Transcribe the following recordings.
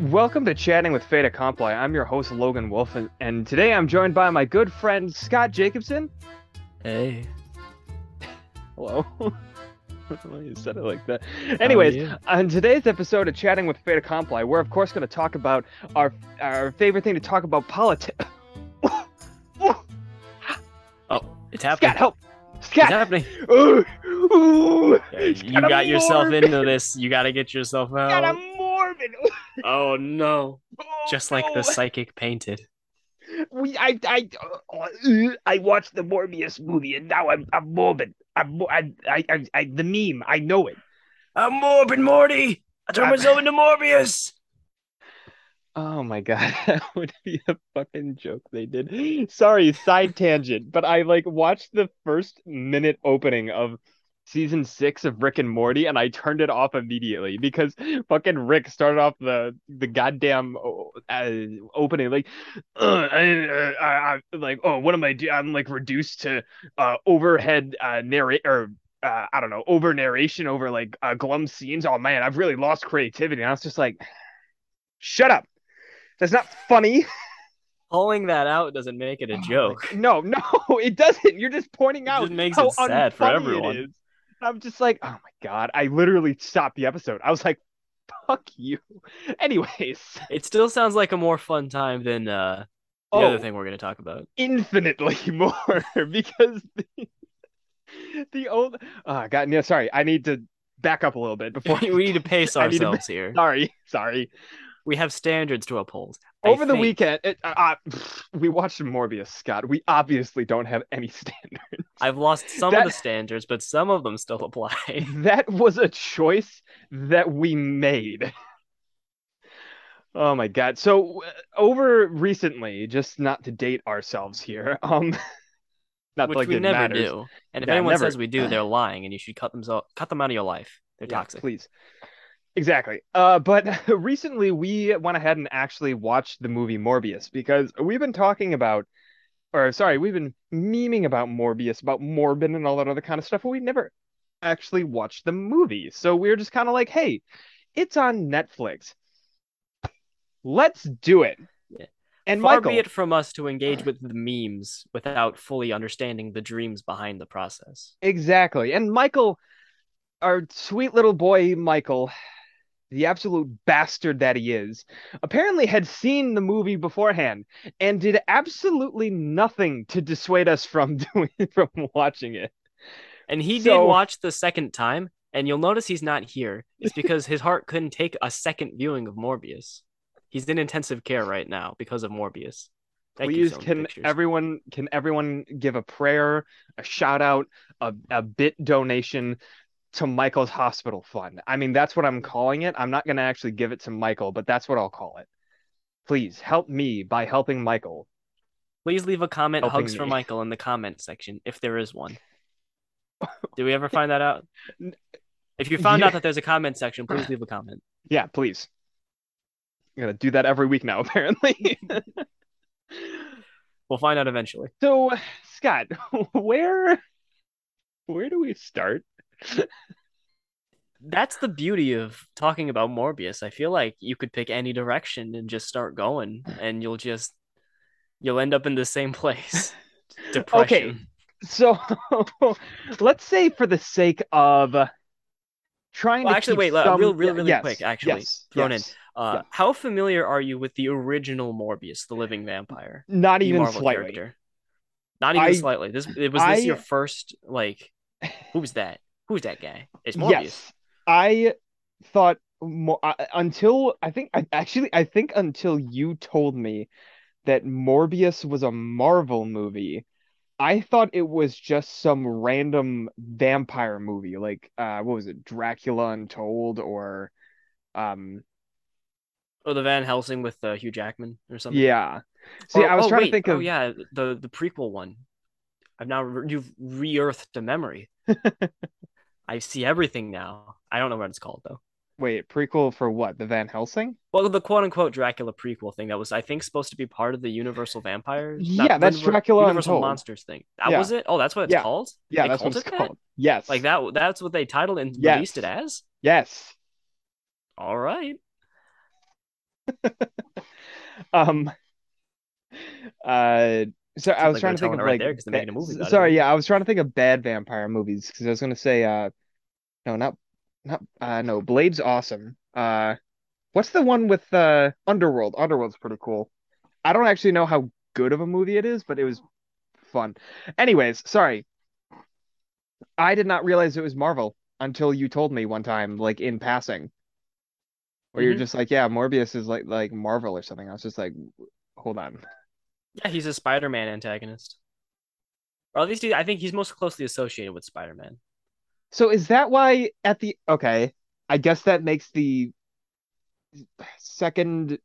Welcome to Chatting with Fate Accompli. I'm your host, Logan Wolf, and, and today I'm joined by my good friend, Scott Jacobson. Hey. Hello. Well, you said it like that. Anyways, on today's episode of Chatting with Fate Accompli, we're of course going to talk about our our favorite thing to talk about politics. Oh, it's happening. Scott, help! Scott! It's happening. Ooh, ooh, You Scott, got yourself into this. You got to get yourself out. I'm. Oh no! Oh, Just like no. the psychic painted. we I I uh, I watched the Morbius movie and now I'm I'm morbid. I'm I, I I I the meme. I know it. I'm Morbid Morty. I turned myself into Morbius. Oh my god, that would be a fucking joke they did. Sorry, side tangent, but I like watched the first minute opening of season six of Rick and Morty and I turned it off immediately because fucking Rick started off the the goddamn uh, opening like, uh, I, I, I like oh what am I doing? I'm like reduced to uh overhead uh narrate or. Uh, I don't know, over narration, over like uh, glum scenes. Oh man, I've really lost creativity. And I was just like, shut up. That's not funny. Pulling that out doesn't make it a joke. No, no, it doesn't. You're just pointing It out just makes how it sad for everyone. I'm just like, oh my god. I literally stopped the episode. I was like, fuck you. Anyways, It still sounds like a more fun time than uh, the oh, other thing we're going to talk about. infinitely more because the, the old. Oh god, yeah. Sorry, I need to back up a little bit before we need to pace need to ourselves here. Sorry, sorry. We have standards to uphold. I Over the think. weekend, it, uh, uh, we watched Morbius, Scott. We obviously don't have any standards. I've lost some That- of the standards, but some of them still apply. that was a choice that we made. Oh my god. So uh, over recently, just not to date ourselves here, um not which like we it never matters. do. And if Yeah, anyone never. says we do, they're lying, and you should cut them so- cut them out of your life. They're Yeah, toxic. please. Exactly. Uh, but recently we went ahead and actually watched the movie Morbius because we've been talking about, or sorry, we've been memeing about Morbius, about Morbin and all that other kind of stuff, but we never actually watched the movie. So we are just kind of like, hey, it's on Netflix. Let's do it. Yeah. And Far Michael, be it from us to engage with the memes without fully understanding the dreams behind the process. Exactly. And Michael, our sweet little boy Michael, the absolute bastard that he is, apparently had seen the movie beforehand and did absolutely nothing to dissuade us from doing from watching it. And he did watch the second time, and you'll notice he's not here. It's because his heart couldn't take a second viewing of Morbius. He's in intensive care right now because of Morbius. Thank Please, can Pictures. everyone can everyone give a prayer, a shout out, a, a bit donation to Michael's hospital fund? I mean, that's what I'm mm-hmm. calling it. I'm not gonna actually give it to Michael, but that's what I'll call it. Please help me by helping Michael. Please leave a comment, helping hugs for. Michael, in the comment section if there is one. Did we ever find that out? If you found Yeah. out that there's a comment section, please leave a comment. Yeah, please. I'm gonna do that every week now, apparently. We'll find out eventually. so, Scott, where where do we start? That's the beauty of talking about Morbius. I feel like you could pick any direction and just start going, and you'll just you'll end up in the same place. Depression. Okay, so, let's say for the sake of trying Well, to actually, wait, some- real- real- really yes, quick, actually, yes, thrown in. Uh, Yeah. How familiar are you with the original Morbius, the living vampire? Not even Marvel slightly. character. Not even I- slightly. This it was this your first like who's that? Who's that guy? It's Morbius. Yes, I thought more uh, until I think I actually I think until you told me that Morbius was a Marvel movie, I thought it was just some random vampire movie, like uh, what was it, Dracula Untold, or um, Or the Van Helsing with uh, Hugh Jackman or something. yeah. See, Or- I was oh, trying wait. to think Oh yeah, the the prequel one. I've now re- you've re-earthed a memory. I see everything now. I don't know what it's called though. wait prequel for what, the Van Helsing? Well, the quote unquote Dracula prequel thing that was, I think, supposed to be part of the Universal Vampires. Yeah, that's Univer- Dracula Universal Untold. Monsters thing. That Yeah. was it. Oh, that's what it's Yeah. called. Yeah, They that's what it's it that? called. Yes, Like that. That's what they titled and Yes. released it as. Yes. All right. Um. Uh. So I was like trying to think of right like there because they're making a movie sorry, yeah, I was trying to think of bad vampire movies because I was gonna say uh no, not not uh no, Blade's awesome. Uh, what's the one with uh Underworld? Underworld's pretty cool. I don't actually know how good of a movie it is, but it was fun. Anyways, sorry. I did not realize it was Marvel until you told me one time, like in passing, where you're Mhm. just like, yeah, Morbius is like like Marvel or something. I was just like, hold on. Yeah, he's a Spider-Man antagonist. Or at least he, I think he's most closely associated with Spider-Man. So is that why at the okay, I guess that makes the second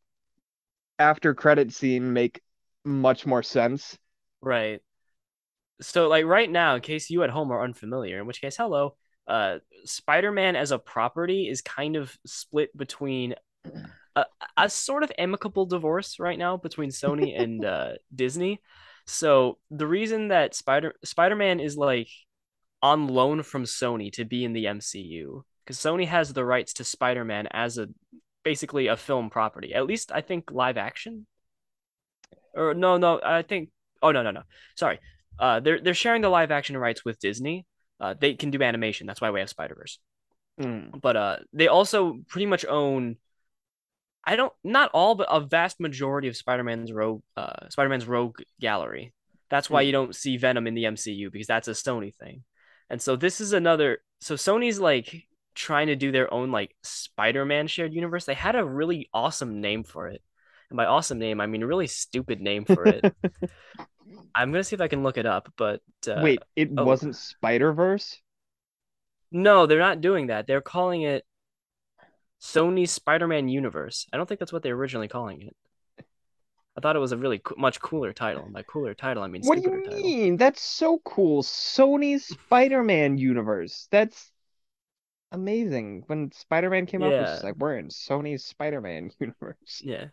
after credit scene make much more sense. Right. So like right now, in case you at home are unfamiliar, in which case, hello, uh, Spider-Man as a property is kind of split between a, a sort of amicable divorce right now between Sony and uh, Disney. So the reason that Spider Spider-Man is like on loan from Sony to be in the MCU because Sony has the rights to Spider-Man as a basically a film property. At least I think live action. Or no, no, I think oh no, no, no. Sorry. Uh they're they're sharing the live action rights with Disney. Uh they can do animation. That's why we have Spider-Verse. Mm. But uh they also pretty much own I don't not all but a vast majority of Spider-Man's rogue uh Spider-Man's rogue gallery. That's why Mm. you don't see Venom in the MCU because that's a Sony thing. And so this is another so Sony's like trying to do their own like Spider-Man shared universe. They had a really awesome name for it. And by awesome name, I mean a really stupid name for it. I'm gonna see if I can look it up, but uh, Wait, it oh. wasn't Spider-Verse? no, they're not doing that. They're calling it Sony's Spider-Man Universe. I don't think that's what they're originally calling it. I thought it was a really co- much cooler title. By cooler title, I mean What do you title. mean? That's so cool. Sony's Spider-Man universe. That's amazing. When Spider-Man came out, it was like we're in Sony's Spider-Man universe. Yeah.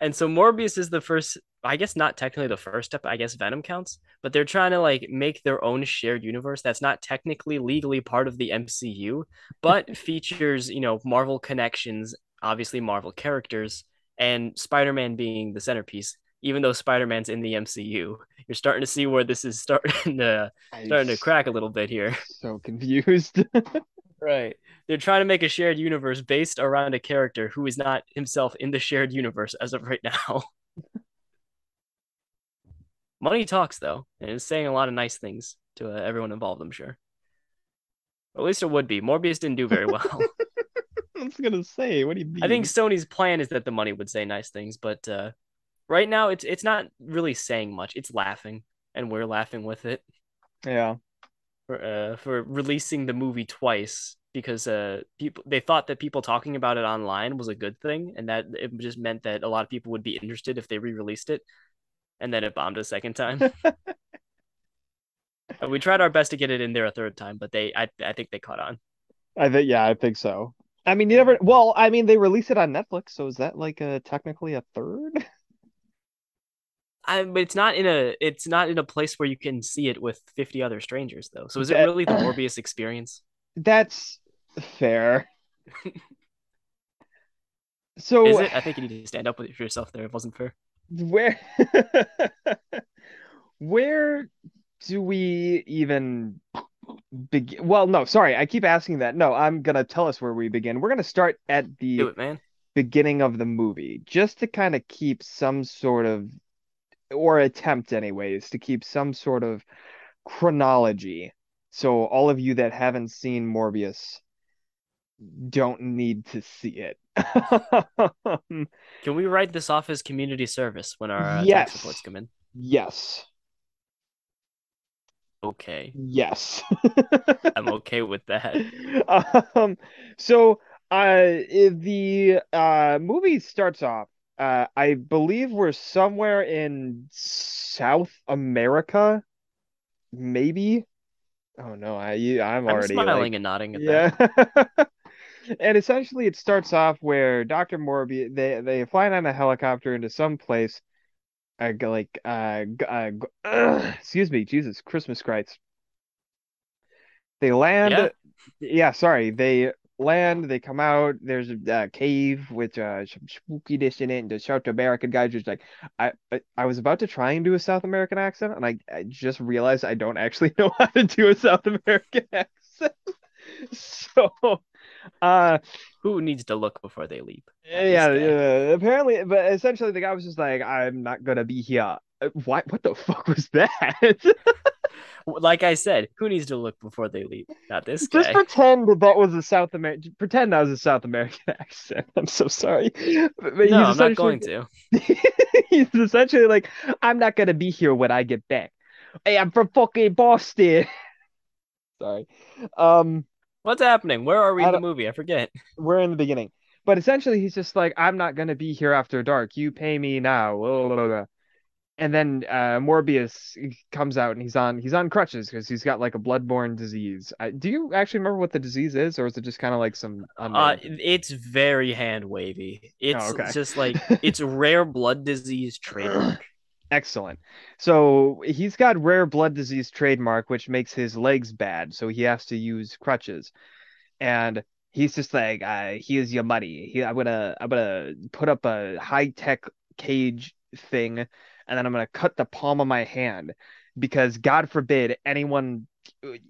And so Morbius is the first, I guess not technically the first step, I guess Venom counts, but they're trying to like make their own shared universe that's not technically legally part of the MCU, but features, you know, Marvel connections, obviously Marvel characters, and Spider-Man being the centerpiece. Even though Spider-Man's in the MCU, you're starting to see where this is starting to I'm starting to crack a little bit here. so confused. Right. They're trying to make a shared universe based around a character who is not himself in the shared universe as of right now. Money talks, though, and it's saying a lot of nice things to uh, everyone involved, I'm sure. Or at least it would be. Morbius didn't do very well. I was gonna say, what do you mean? I think Sony's plan is that the money would say nice things, but uh, right now it's it's not really saying much. It's laughing, and we're laughing with it. yeah. for uh for releasing the movie twice because uh people they thought that people talking about it online was a good thing and that it just meant that a lot of people would be interested if they re-released it and then it bombed a second time. We tried our best to get it in there a third time, but they I I think they caught on. I think yeah, I think so. I mean, you never. Well, I mean, they released it on Netflix, so is that like a technically a third? I but it's not in a it's not in a place where you can see it with 50 other strangers though. So is it really the Morbius experience? That's fair. So Is it? I think you need to stand up with for yourself there. It wasn't fair. Where where do we even begin? Well, no, sorry, I keep asking that. No, I'm gonna tell us where we begin. We're gonna start at the it, beginning of the movie, just to kind of keep some sort of, or attempt anyways, to keep some sort of chronology. So all of you that haven't seen Morbius don't need to see it. Can we write this off as community service when our uh, Yes. tax reports come in? yes. Okay. Yes. I'm okay with that. um so uh the uh movie starts off uh I believe we're somewhere in South America maybe oh no I I'm I'm already smiling like and nodding at yeah and essentially it starts off where Dr. Morbius they they fly on a helicopter into some place uh, like uh, g- uh excuse me Jesus Christmas Christ they land Yeah. yeah sorry they land. They come out. There's a uh, cave with uh, some spookiness in it. And the South American guy just like I, I I was about to try and do a South American accent, and I, I just realized I don't actually know how to do a South American accent. So, uh, Who needs to look before they leap? yeah, yeah, apparently, but essentially the guy was just like, I'm not gonna be here. Uh, What what the fuck was that? Like I said, who needs to look before they leap? Not this guy. Just pretend that was a South American. Pretend that was a South American accent. I'm so sorry, but, but No, he's I'm not going to. he's essentially like, I'm not gonna be here when I get back. Hey, I'm from fucking Boston. Sorry. Um, What's happening? Where are we in the movie? I forget. we're in the beginning, but essentially he's just like, I'm not gonna be here after dark. You pay me now. Blah, blah, blah, blah. And then uh, Morbius comes out and he's on he's on crutches because he's got like a bloodborne disease. I, do you actually remember what the disease is, or is it just kind of like some Uh, it's very hand wavy. It's Oh, okay. just like it's rare blood disease trademark. Excellent. So he's got rare blood disease trademark, which makes his legs bad, so he has to use crutches. And he's just like, uh, here's your money. He, I'm gonna I'm gonna put up a high tech cage thing, and then I'm gonna cut the palm of my hand because God forbid anyone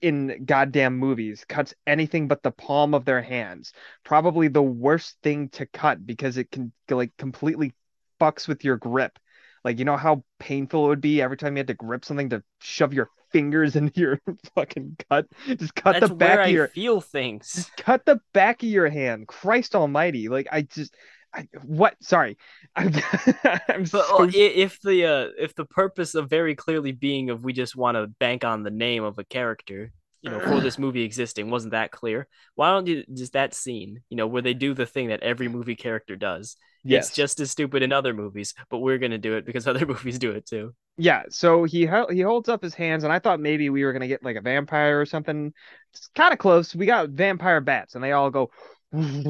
in goddamn movies cuts anything but the palm of their hands. Probably the worst thing to cut because it can like completely fucks with your grip. Like, you know how painful it would be every time you had to grip something to shove your fingers into your fucking cut? Just cut That's the back where of I your feel things. just cut the back of your hand. Christ almighty. Like I just I what? Sorry. I'm, I'm But so uh, if the uh, if the purpose of very clearly being of we just want to bank on the name of a character, you know, for this movie existing wasn't that clear, why don't you just that scene, you know, where they do the thing that every movie character does? yes. It's just as stupid in other movies, but we're gonna do it because other movies do it too. Yeah, so he he holds up his hands, and I thought maybe we were gonna get like a vampire or something. It's kind of close. We got vampire bats, and they all go and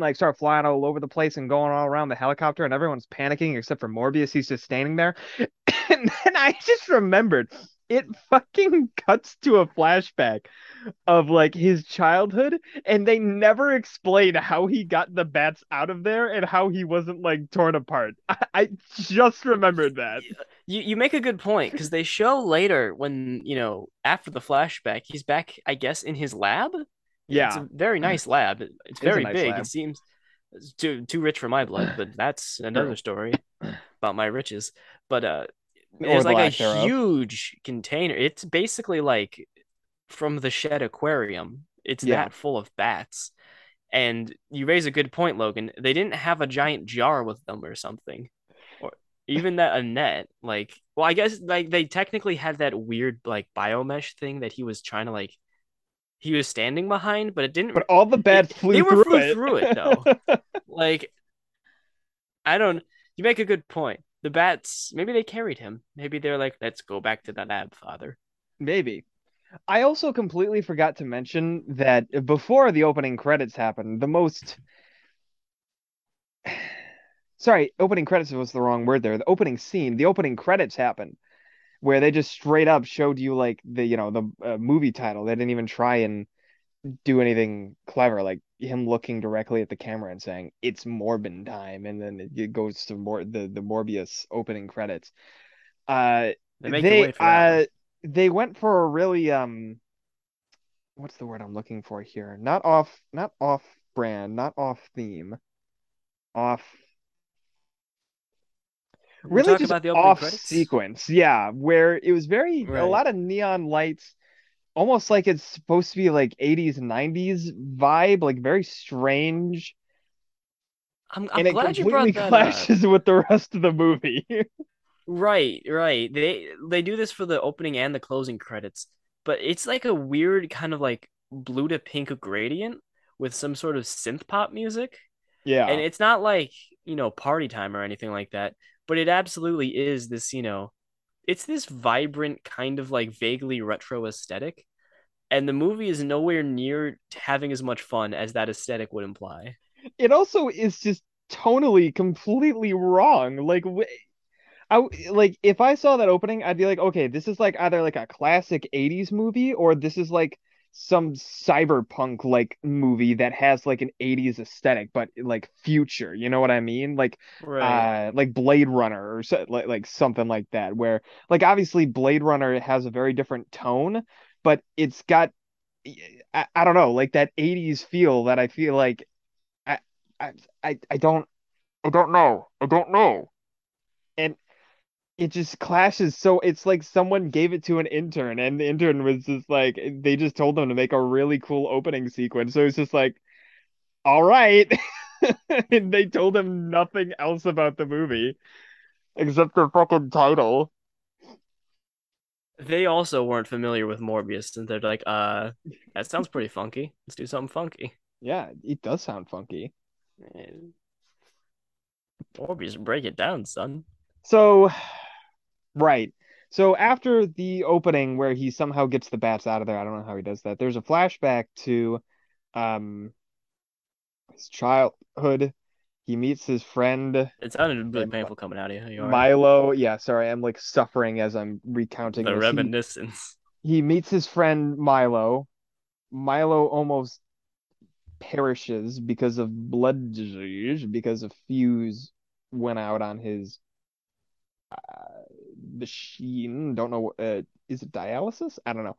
like start flying all over the place and going all around the helicopter, and everyone's panicking except for Morbius. He's just standing there, and then I just remembered it fucking cuts to a flashback of like his childhood, and they never explain how he got the bats out of there and how he wasn't like torn apart. I, I just remembered that. You you make a good point because they show later when you know after the flashback he's back I guess in his lab. yeah It's a very nice lab. It's It's very nice big. lab. It seems too too rich for my blood, but that's another story about my riches. But uh, there's the like a thereof. huge container. It's basically like from the Shedd Aquarium. It's Yeah. that full of bats. And you raise a good point, Logan. They didn't have a giant jar with them or something. Or even that a net. Like, well, I guess like they technically had that weird like biomesh thing that he was trying to like he was standing behind, but it didn't but all the bats They- flew they were through flew it. through it, though. like I don't you make a good point. The bats maybe they carried him. Maybe they're like, let's go back to the lab, father. Maybe. I also completely forgot to mention that before the opening credits happened, the most sorry, opening credits was the wrong word there. The opening scene, the opening credits happened where they just straight up showed you like the you know the uh, movie title. They didn't even try and do anything clever, like him looking directly at the camera and saying it's Morbin time, and then it, goes to more the the Morbius opening credits. Uh, They they wait for that. uh they went for a really um what's the word I'm looking for here? Not off not off brand, not off theme. Off really just about the off credits. sequence. Yeah, where it was very a lot of neon lights, almost like it's supposed to be like 80s 90s vibe, like very strange. I'm, I'm and it glad you completely brought that up. clashes with the rest of the movie. Right, right. They they do this for the opening and the closing credits, but it's like a weird kind of like blue to pink gradient with some sort of synth pop music. Yeah. And it's not like, you know, party time or anything like that, but it absolutely is this, you know, it's this vibrant kind of like vaguely retro aesthetic. And the movie is nowhere near having as much fun as that aesthetic would imply. it also is just tonally completely wrong. Like, I like if I saw that opening, I'd be like, okay, this is like either like a classic '80s movie or this is like some cyberpunk like movie that has like an 80s aesthetic but like future you know what i mean? Like Right. uh like blade runner or so, like, like something like that where like obviously blade runner has a very different tone but it's got i, I don't know like that 80s feel that i feel like i i i, I don't i don't know. I don't know it just clashes so it's like someone gave it to an intern and the intern was just like they just told them to make a really cool opening sequence so it's just like all right and they told him nothing else about the movie except the fucking title They also weren't familiar with Morbius, and they're like, uh, that sounds pretty funky. Let's do something funky. yeah it does sound funky Morbius, break it down, son. so right so after the opening where he somehow gets the bats out of there i don't know how he does that there's a flashback to um his childhood he meets his friend It sounded really and painful coming out of you. You all right? Milo, yeah, sorry, I'm like suffering as I'm recounting The this. He, reminiscence. he meets his friend Milo. Milo almost perishes because of blood disease because a fuse went out on his uh, machine. Don't know. Uh, is it dialysis? I don't know.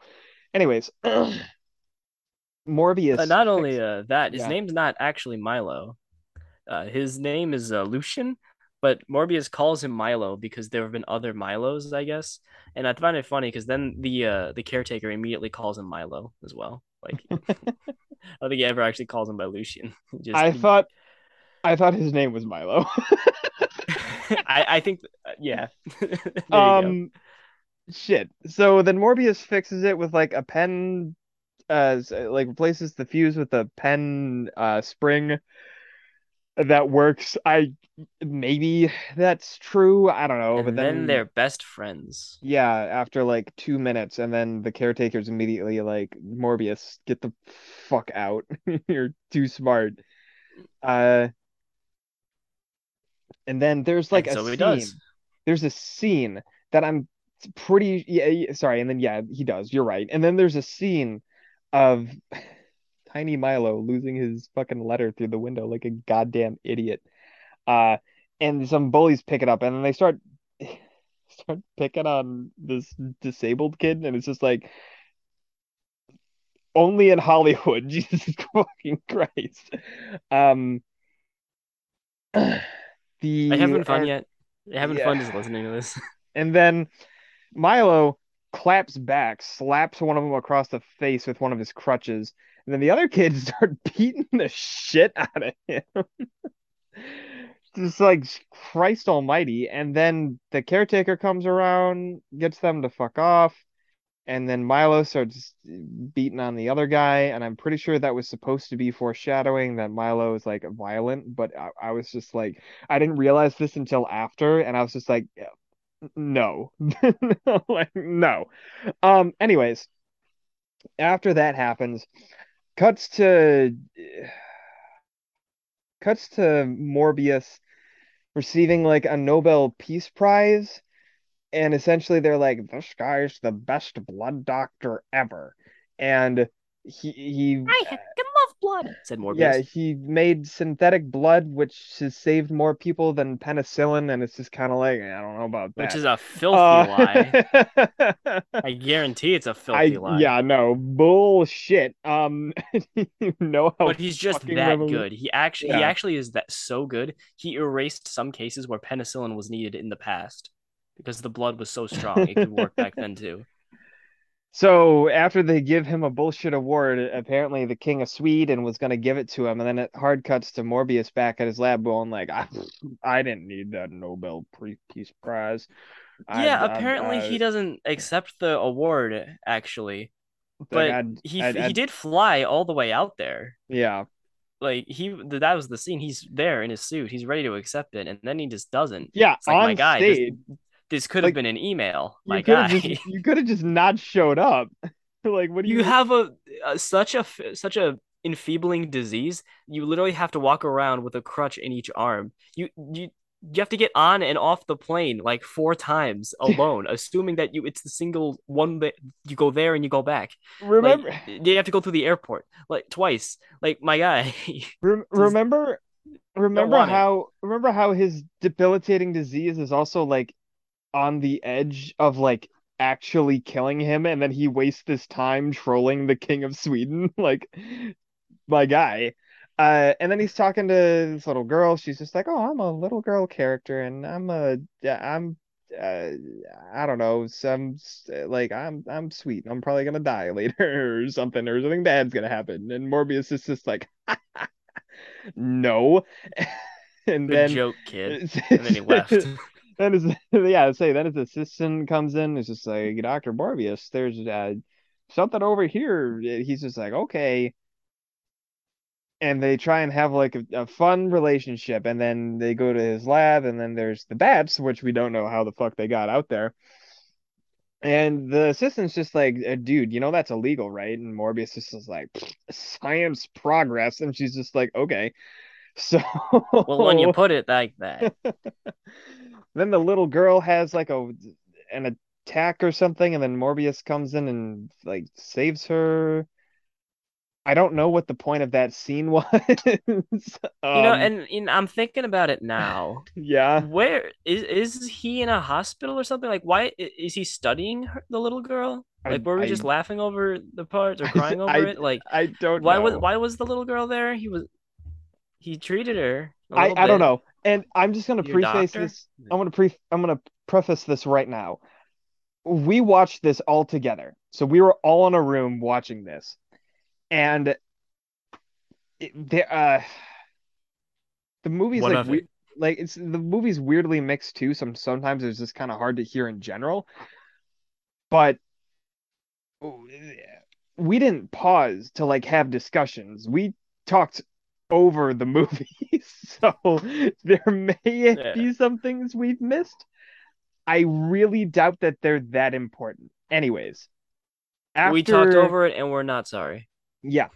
Anyways, Morbius. But not only uh, that, his yeah. name's not actually Milo. Uh, his name is uh, Lucien, but Morbius calls him Milo because there have been other Milos, I guess. And I find it funny because then the uh, the caretaker immediately calls him Milo as well. Like, I don't think he ever actually calls him by Lucien. Just, I thought, I thought his name was Milo. I, I think, uh, yeah. there you go. um, shit. So then Morbius fixes it with like a pen, uh, like replaces the fuse with a pen, uh, spring that works. I maybe that's true. I don't know, and but then then they're best friends. yeah, after like two minutes, and then the caretaker's immediately like, Morbius, get the fuck out. You're too smart. Uh, and then there's like And a so scene. does. There's a scene that I'm pretty yeah, yeah, sorry, and then yeah, he does. You're right. And then there's a scene of Tiny Milo losing his fucking letter through the window like a goddamn idiot. Uh, and some bullies pick it up, and then they start start picking on this disabled kid, and it's just like only in Hollywood. Jesus fucking Christ. Um, the having fun yet? You having yeah. fun just listening to this? And then Milo claps back, slaps one of them across the face with one of his crutches, and then the other kids start beating the shit out of him. Just like Christ Almighty. And then the caretaker comes around, gets them to fuck off, and then Milo starts beating on the other guy. And I'm pretty sure that was supposed to be foreshadowing that Milo is like violent, but I, I was just like, I didn't realize this until after, and I was just like, no like no um anyways after that happens cuts to cuts to morbius receiving like a nobel peace prize and essentially they're like this guy's the best blood doctor ever and he he I can love blood, said Morbius. yeah, he made synthetic blood, which has saved more people than penicillin, and it's just kind of like I don't know about that. which is a filthy lie. Uh, I guarantee it's a filthy lie. yeah no bullshit. Um, you know how But he's just that revolu- good. He actually he actually is that so good. He erased some cases where penicillin was needed in the past because the blood was so strong it could work back then too. So after they give him a bullshit award, apparently the king of Sweden was going to give it to him, and then it hard cuts to Morbius back at his lab going like, I, I didn't need that Nobel Peace Prize. I- yeah, I- apparently I- he doesn't accept the award actually, but I- he I- I- he did fly all the way out there. yeah, Like he that was the scene. He's there in his suit. He's ready to accept it, and then he just doesn't. yeah, It's like on my guy. This, stage. This could have Like, been an email. My you could have guy. just you could have just not showed up. like, what do you? you have a, a such a such a enfeebling disease. You literally have to walk around with a crutch in each arm. You you you have to get on and off the plane like four times alone, assuming that you it's the single one that you go there and you go back. Remember, like, you have to go through the airport like twice. Like my guy. Re- remember, remember want it. how remember how his debilitating disease is also like on the edge of like actually killing him, and then he wastes this time trolling the king of Sweden, like my guy. Uh, and then he's talking to this little girl. She's just like, "Oh, I'm a little girl character, and I'm a, I'm, uh, I don't know, some like I'm, I'm sweet. I'm probably gonna die later or something, or something bad's gonna happen." And Morbius is just like, "No," and Good then joke, kid. And then he left. Then his yeah, say then his assistant comes in. It's just like Doctor Morbius. There's uh, something over here. He's just like, okay and they try and have like a, a, fun relationship and then they go to his lab and then there's the bats which we don't know how the fuck they got out there and the assistant's just like uh, dude you know that's illegal right and morbius just is just like science progress and she's just like okay so well when you put it like that then the little girl has like a an attack or something and then morbius comes in and like saves her I don't know what the point of that scene was. um, you know, and, and, I'm thinking about it now. Yeah. Where is is he in a hospital or something? Like, why is he studying her, the little girl? Like, I, were we I, just laughing over the parts or crying over I, it? Like, I don't. Why know. was why was the little girl there? He was. He treated her. I I don't know, and I'm just gonna Your preface doctor? this. I'm gonna pre. I'm gonna preface this right now. We watched this all together, so we were all in a room watching this and there uh the movie's like we, like it's the movie's weirdly mixed too some sometimes it's just kind of hard to hear in general but we didn't pause to like have discussions we talked over the movie so there may yeah. be some things we've missed i really doubt that they're that important anyways after... we talked over it and we're not sorry yeah.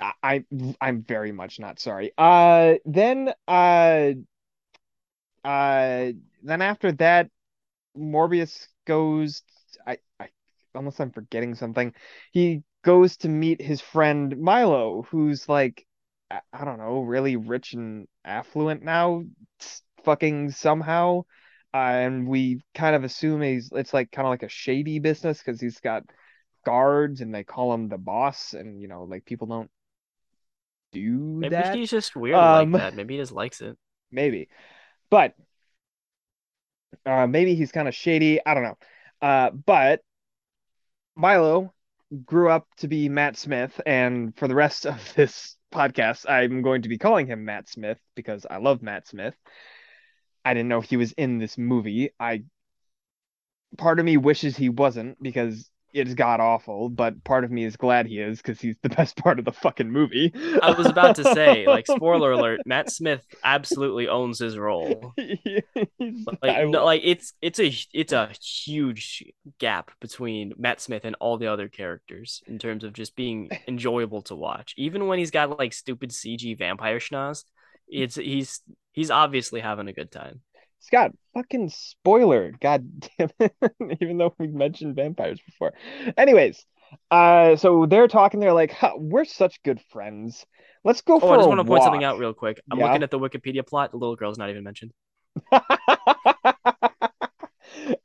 I I'm very much not sorry. Uh then uh uh then after that Morbius goes I I unless I'm forgetting something, he goes to meet his friend Milo who's like I, don't know, really rich and affluent now fucking somehow. Uh, and we kind of assume he's it's like kind of like a shady business because he's got guards and they call him the boss and you know like people don't do maybe that. he's just weird um, like that. Maybe he just likes it. Maybe. But uh maybe he's kind of shady. I don't know. Uh but milo grew up to be matt smith and for the rest of this podcast i'm going to be calling him matt smith because i love matt smith. I didn't know he was in this movie. I part of me wishes he wasn't because it's god awful, but part of me is glad he is because he's the best part of the fucking movie. I was about to say, like, spoiler alert: Matt Smith absolutely owns his role. like, no, like it's it's a it's a huge gap between Matt Smith and all the other characters in terms of just being enjoyable to watch. Even when he's got like stupid CG vampire schnoz, mm. it's he's he's obviously having a good time. Scott, fucking spoiler. God damn it. Even though we've mentioned vampires before. Anyways, uh, so they're talking, they're like, huh, we're such good friends. Let's go for oh, I just want to point something out real quick. I'm yeah. looking at the Wikipedia plot. The little girl's not even mentioned.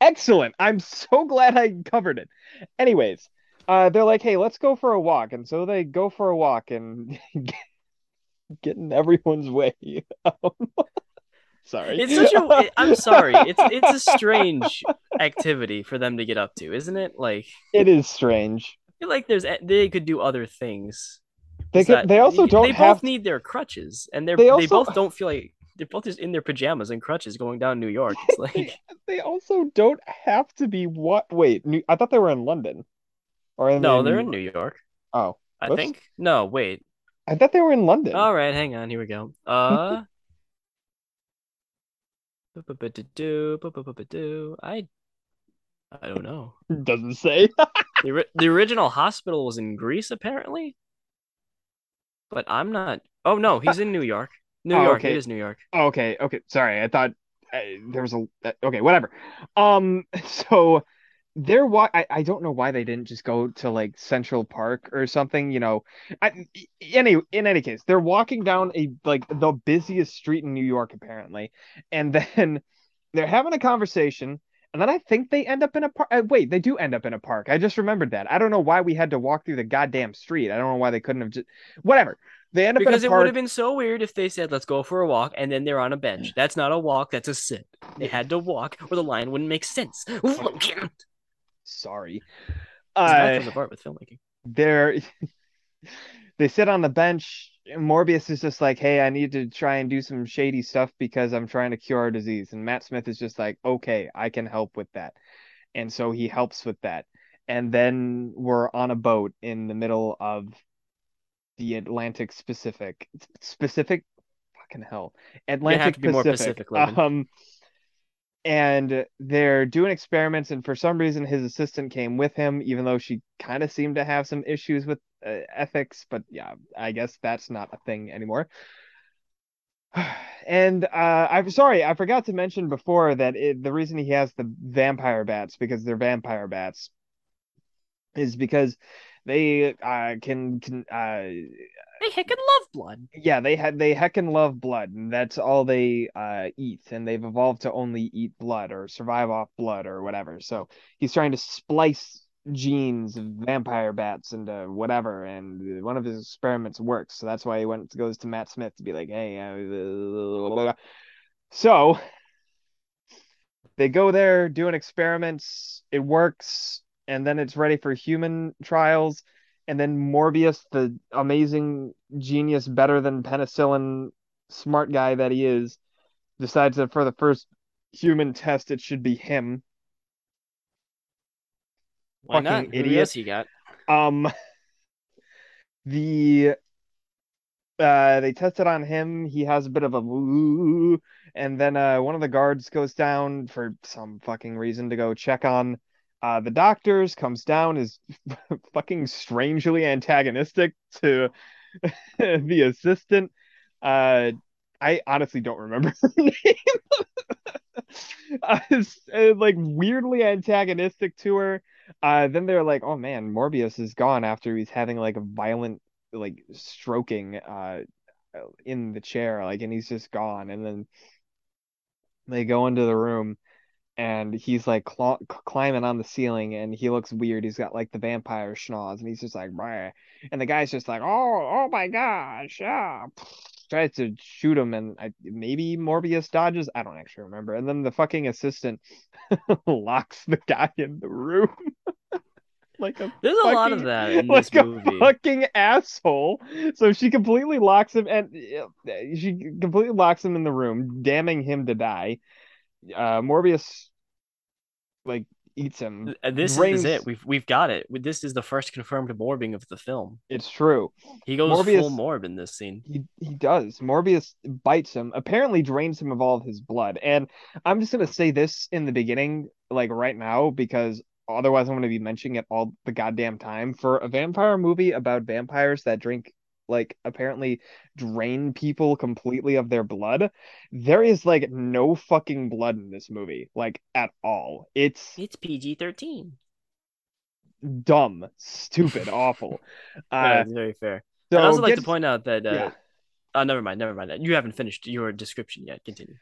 Excellent. I'm so glad I covered it. Anyways, uh, they're like, hey, let's go for a walk. And so they go for a walk and get in everyone's way. Sorry. It's such a I'm sorry. It's it's a strange activity for them to get up to, isn't it? Like It is strange. I feel like there's they could do other things. They could, they also don't they have both need their crutches and they're they, also... they both don't feel like they're both just in their pajamas and crutches going down New York. It's like they also don't have to be what wait, New... I thought they were in London. Or No, they're in New York. Oh. I think. No, wait. I thought they were in London. All right, hang on. Here we go. Uh I I don't know. Doesn't say. the, the original hospital was in Greece, apparently. But I'm not. Oh no, he's in New York. New oh, York. Okay. It is New York. Oh, okay. Okay. Sorry. I thought there was a okay, whatever. Um, so they're why I, I don't know why they didn't just go to like Central Park or something, you know. I, any in any case, they're walking down a like the busiest street in New York apparently, and then they're having a conversation, and then I think they end up in a park. Uh, wait, they do end up in a park. I just remembered that. I don't know why we had to walk through the goddamn street. I don't know why they couldn't have just whatever. They end up because in a it would have been so weird if they said, "Let's go for a walk," and then they're on a bench. That's not a walk. That's a sit. They had to walk, or the line wouldn't make sense. Sorry. Uh, comes apart with filmmaking. they're they sit on the bench. and Morbius is just like, "Hey, I need to try and do some shady stuff because I'm trying to cure a disease." And Matt Smith is just like, "Okay, I can help with that." And so he helps with that. And then we're on a boat in the middle of the Atlantic Pacific. specific fucking hell. Atlantic more Pacific. Pacific, Logan. Um and they're doing experiments and for some reason his assistant came with him even though she kind of seemed to have some issues with uh, ethics but yeah i guess that's not a thing anymore. And uh i'm sorry i forgot to mention before that it, the reason he has the vampire bats because they're vampire bats is because they uh can can uh They heckin' love blood. yeah, they had they heckin' love blood, and that's all they uh eat, and they've evolved to only eat blood or survive off blood or whatever. So he's trying to splice genes of vampire bats into whatever, and one of his experiments works. So that's why he went goes to Matt Smith to be like, hey, uh, so they go there doing experiments. It works, and then it's ready for human trials and then Morbius, the amazing genius, better than penicillin, smart guy that he is, decides that for the first human test, it should be him. Why not? Fucking Who idiot. else you got? Um, the uh, they tested on him. He has a bit of a woo, and then uh, one of the guards goes down for some fucking reason to go check on uh, the doctors. Comes down is fucking strangely antagonistic to the assistant. Uh, I honestly don't remember her name. uh, like weirdly antagonistic to her. Uh, then they're like, "Oh man, Morbius is gone after he's having like a violent like stroking uh in the chair, like, and he's just gone." And then they go into the room, and he's like cl climbing on the ceiling, and he looks weird. He's got like the vampire schnoz, and he's just like, Bleh. and the guy's just like, "Oh, oh my gosh, yeah." Tries to shoot him, and I, maybe Morbius dodges. I don't actually remember. And then the fucking assistant locks the guy in the room. like a There's a lot of that in like this a movie. fucking asshole. So she completely locks him, and uh, she completely locks him in the room, damning him to die. Uh, Morbius like eats him. Uh, This drains- is it. We've we've got it. This is the first confirmed morbing of the film. It's true. He goes Morbius- full morb in this scene. He he does. Morbius bites him, apparently drains him of all of his blood. And I'm just gonna say this in the beginning, like right now, because otherwise I'm gonna be mentioning it all the goddamn time. For a vampire movie about vampires that drink like apparently drain people completely of their blood, there is like no fucking blood in this movie, like at all. It's It's PG thirteen. dumb, stupid, awful. Uh, it's very fair. so I'd also like to point out that uh, yeah. oh, never mind, never mind. That You haven't finished your description yet. Continue.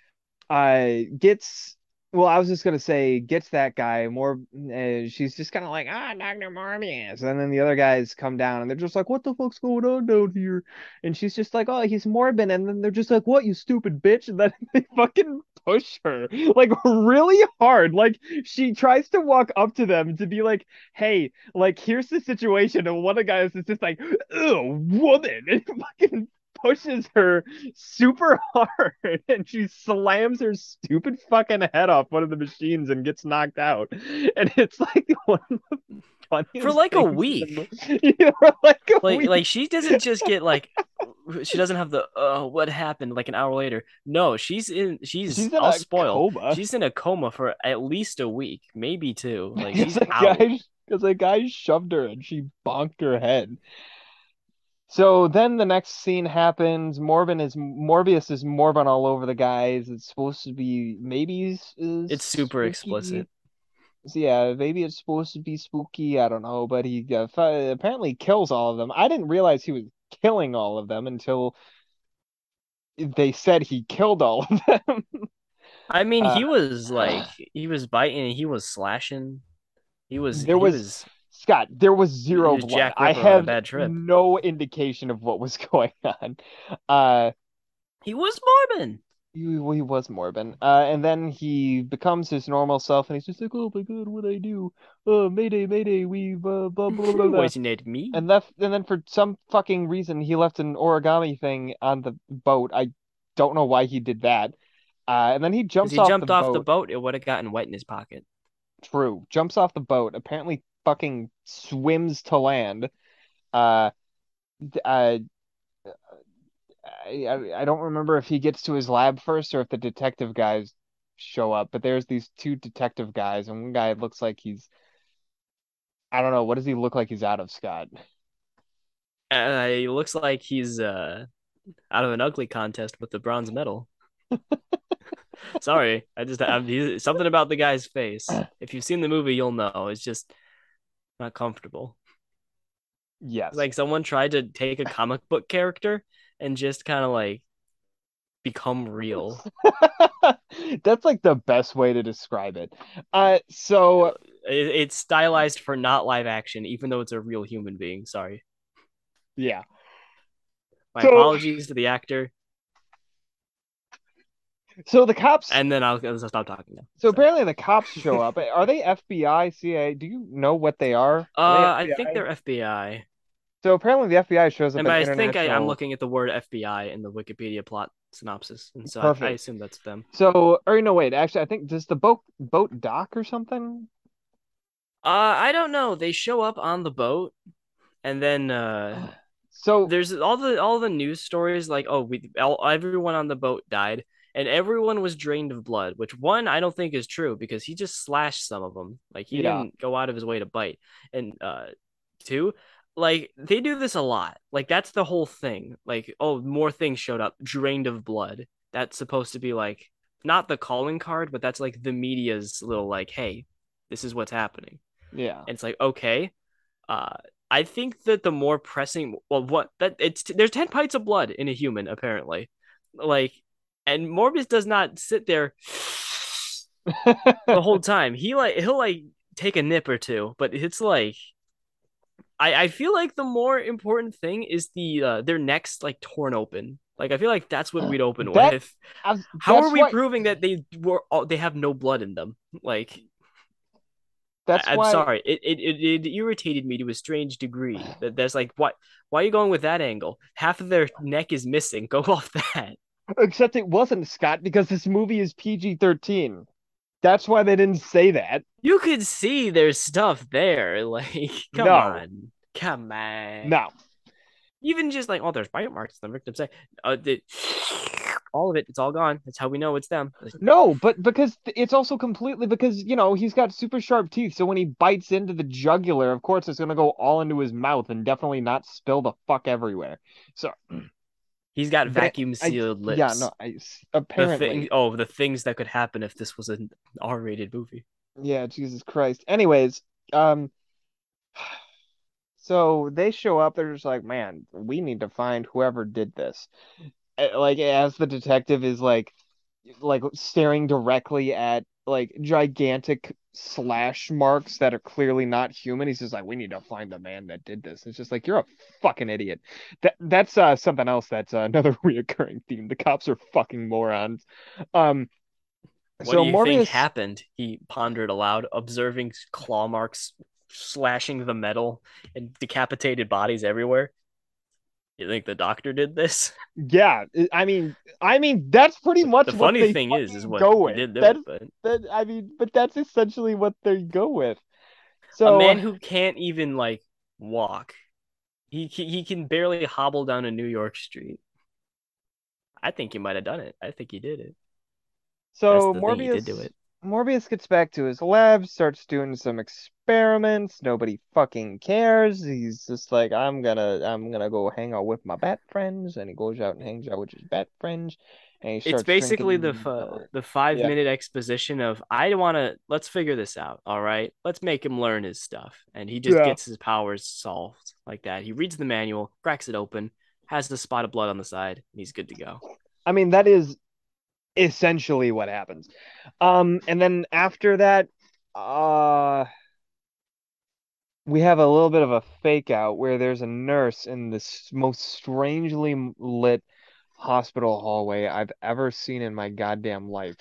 uh gets well i was just gonna say gets that guy more uh, she's just kind of like ah dr morbius and then the other guys come down and they're just like what the fuck's going on down here? And she's just like oh he's morbid. And then they're just like what you stupid bitch? And then they fucking push her like really hard. Like she tries to walk up to them to be like hey like here's the situation. And one of the guys is just like oh woman. And fucking pushes her super hard and she slams her stupid fucking head off one of the machines and gets knocked out. And it's like one of the funniest For like a week. the- Yeah, for like a Like week. like she doesn't just get like she doesn't have the uh what happened like an hour later. No, she's in she's, She's in I'll a coma. She's in a coma for at least a week, maybe two. Like she's out. guy because a guy shoved her and she bonked her head. So then the next scene happens. Morbin is Morbius is Morbin all over the guys. It's supposed to be maybe uh, It's super spooky. explicit. So yeah, maybe it's supposed to be spooky. I don't know, but he uh, fi- apparently kills all of them. I didn't realize he was killing all of them until they said he killed all of them. I mean, he Uh, was like he was biting, he was slashing. He was There he was- was Scott, there was zero was blood. Jack I Ripper have bad trip. no indication of what was going on. Uh, he was Morbin. he, he was Morbin. Uh, and then he becomes his normal self, and he's just like, "Oh my God, what did I do? Uh, Mayday, Mayday, we've uh, blah blah blah blah." Poisoned me. And left, and then for some fucking reason, he left an origami thing on the boat. I don't know why he did that. Uh, and then he Because jumps he off jumped the off boat. the boat, it would have gotten wet in his pocket. True. Jumps off the boat. Apparently, fucking swims to land. Uh, uh, I, I I don't remember if he gets to his lab first or if the detective guys show up. But there's these two detective guys, and one guy looks like he's. I don't know. What does he look like he's out of, Scott? Uh, he looks like he's uh out of an ugly contest with the bronze medal. Sorry, I just he's, something about the guy's face. If you've seen the movie, you'll know. It's just not comfortable. Yes. Like someone tried to take a comic book character and just kind of like become real. That's like the best way to describe it. Uh, so It, it's stylized for not live action, even though it's a real human being. Sorry. yeah. My So- apologies to the actor, So the cops. and then I'll, I'll stop talking now. So apparently the cops show up. Are they FBI, CIA? Do you know what they are? Uh, Are I think they're FBI. So apparently the FBI shows up And I think I, I'm looking at the word FBI in the Wikipedia plot synopsis, and so I, I assume that's them. So, or no, wait. Actually, I think does the boat boat dock or something? Uh, I don't know. They show up on the boat, and then uh, So there's all the all the news stories like, oh, we all, everyone on the boat died, and everyone was drained of blood. Which one I don't think is true because he just slashed some of them. Like he Yeah. didn't go out of his way to bite. And uh, two, like they do this a lot. Like that's the whole thing. Like oh, more things showed up, drained of blood. That's supposed to be like not the calling card, but that's like the media's little like, hey, this is what's happening. yeah, And it's like, okay. Uh I think that the more pressing well what that it's there's 10 pints of blood in a human apparently. Like and Morbius does not sit there the whole time. He like he'll like take a nip or two, but it's like I I feel like the more important thing is the uh their necks like torn open. Like I feel like that's what we'd open That- with. I- How are we why- proving that they were all, they have no blood in them? Like That's I, am why. sorry. It, it it it irritated me to a strange degree. That there's like what why are you going with that angle? Half of their neck is missing. Go off that. Except it wasn't Scott because this movie is PG thirteen. That's why they didn't say that. You could see there's stuff there. Like come No. on. Come on. No, Even just like, oh, there's bite marks. The victim say, uh, the, all of it, it's all gone. That's how we know it's them. No, but because it's also completely because you know he's got super sharp teeth, so when he bites into the jugular, of course it's gonna go all into his mouth and definitely not spill the fuck everywhere. So He's got vacuum sealed lips. yeah, no, I, The apparently, thing, oh, the things that could happen if this was an R-rated movie. Yeah, Jesus Christ. Anyways, um so they show up, they're just like, man, we need to find whoever did this. Uh, Like as the detective is like like staring directly at like gigantic slash marks that are clearly not human. He's just like, we need to find the man that did this. It's just like you're a fucking idiot. That that's uh something else that's uh, another reoccurring theme. The cops are fucking morons. Um What so do you Morbius think happened? He pondered aloud, observing claw marks slashing the metal and decapitated bodies everywhere. You think the doctor did this? Yeah, I mean, I mean that's pretty much the what funny thing is, is what go with. did That's it, but that. I mean, but that's essentially what they go with. So a man who can't even like walk, he he can barely hobble down a New York street. I think he might have done it. I think he did it. so That's the thing, he Morbius did do it. Morbius gets back to his lab, starts doing some experiments. Nobody fucking cares. He's just like, I'm gonna, I'm gonna go hang out with my bat friends, and he goes out and hangs out with his bat friends, and he It's starts basically the drinking. uh, the five yeah. minute exposition of I want to let's figure this out. All right, let's make him learn his stuff, and he just Yeah. gets his powers solved like that. He reads the manual, cracks it open, has the spot of blood on the side, and he's good to go. I mean, that is essentially what happens. Um, and then after that, uh, we have a little bit of a fake out where there's a nurse in this most strangely lit hospital hallway I've ever seen in my goddamn life,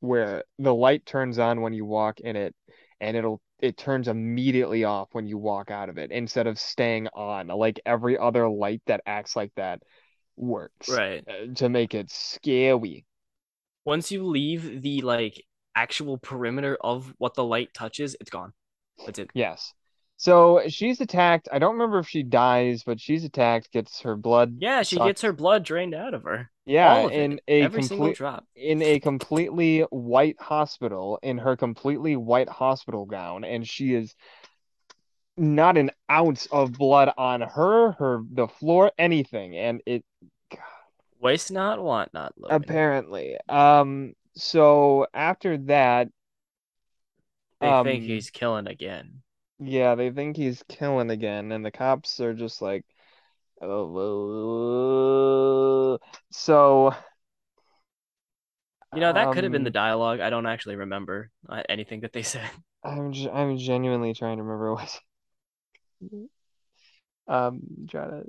where the light turns on when you walk in it, and it'll it turns immediately off when you walk out of it instead of staying on, like every other light that acts like that works Right. uh, to make it scary. Once you leave the like actual perimeter of what the light touches, it's gone. That's it. Yes. So she's attacked. I don't remember if she dies, but she's attacked, gets her blood Yeah, she sucked. gets her blood drained out of her. Yeah, of in it. a Every complete drop. in a completely white hospital, in her completely white hospital gown, and she is not an ounce of blood on her, her the floor, anything. And it Waste not, want not, Logan. apparently. Um, so after that, They think um, he's killing again. Yeah, they think he's killing again, and the cops are just like, oh, so, You know, that could have been the um, dialogue. I don't actually remember uh, anything that they said. I'm ge- I'm genuinely trying to remember what, um, trying to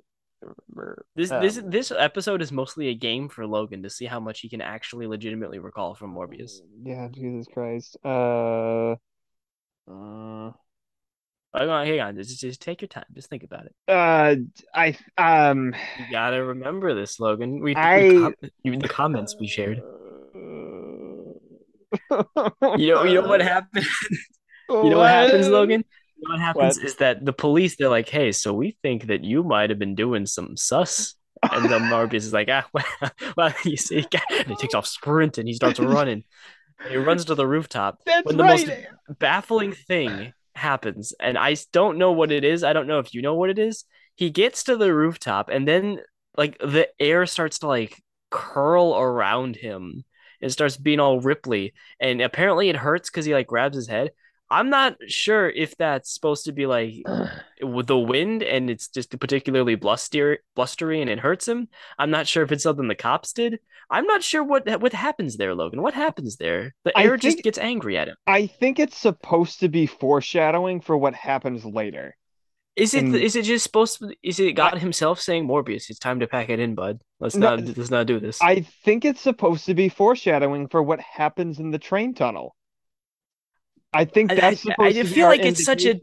This this um, this episode is mostly a game for Logan to see how much he can actually legitimately recall from Morbius. yeah, Jesus Christ, uh, uh, Hang on, hang on. Just, just take your time. Just think about it. uh, I, um, You gotta remember this, Logan. We, we com- even the comments we shared. You know, you know what happened. You know what happens, Logan? What happens What? is that the police they're like, "Hey, so we think that you might have been doing some sus." And then Morbius is like, "Ah, well, well you see," and he takes off sprinting. he starts running. And he runs to the rooftop. That's when the right. most baffling thing happens, and I don't know what it is. I don't know if you know what it is. He gets to the rooftop, and then like the air starts to like curl around him. It starts being all ripply, and apparently it hurts because he like grabs his head. I'm not sure if that's supposed to be like with the wind and it's just particularly bluster blustery and it hurts him. I'm not sure if it's something the cops did. I'm not sure what what happens there, Logan. What happens there? The I air just gets angry at him. I think it's supposed to be foreshadowing for what happens later. Is it And is it just supposed to is it I God himself saying Morbius, it's time to pack it in, bud. Let's no, not let's not do this. I think it's supposed to be foreshadowing for what happens in the train tunnel. I think that's I, I supposed to be I feel like it's such a.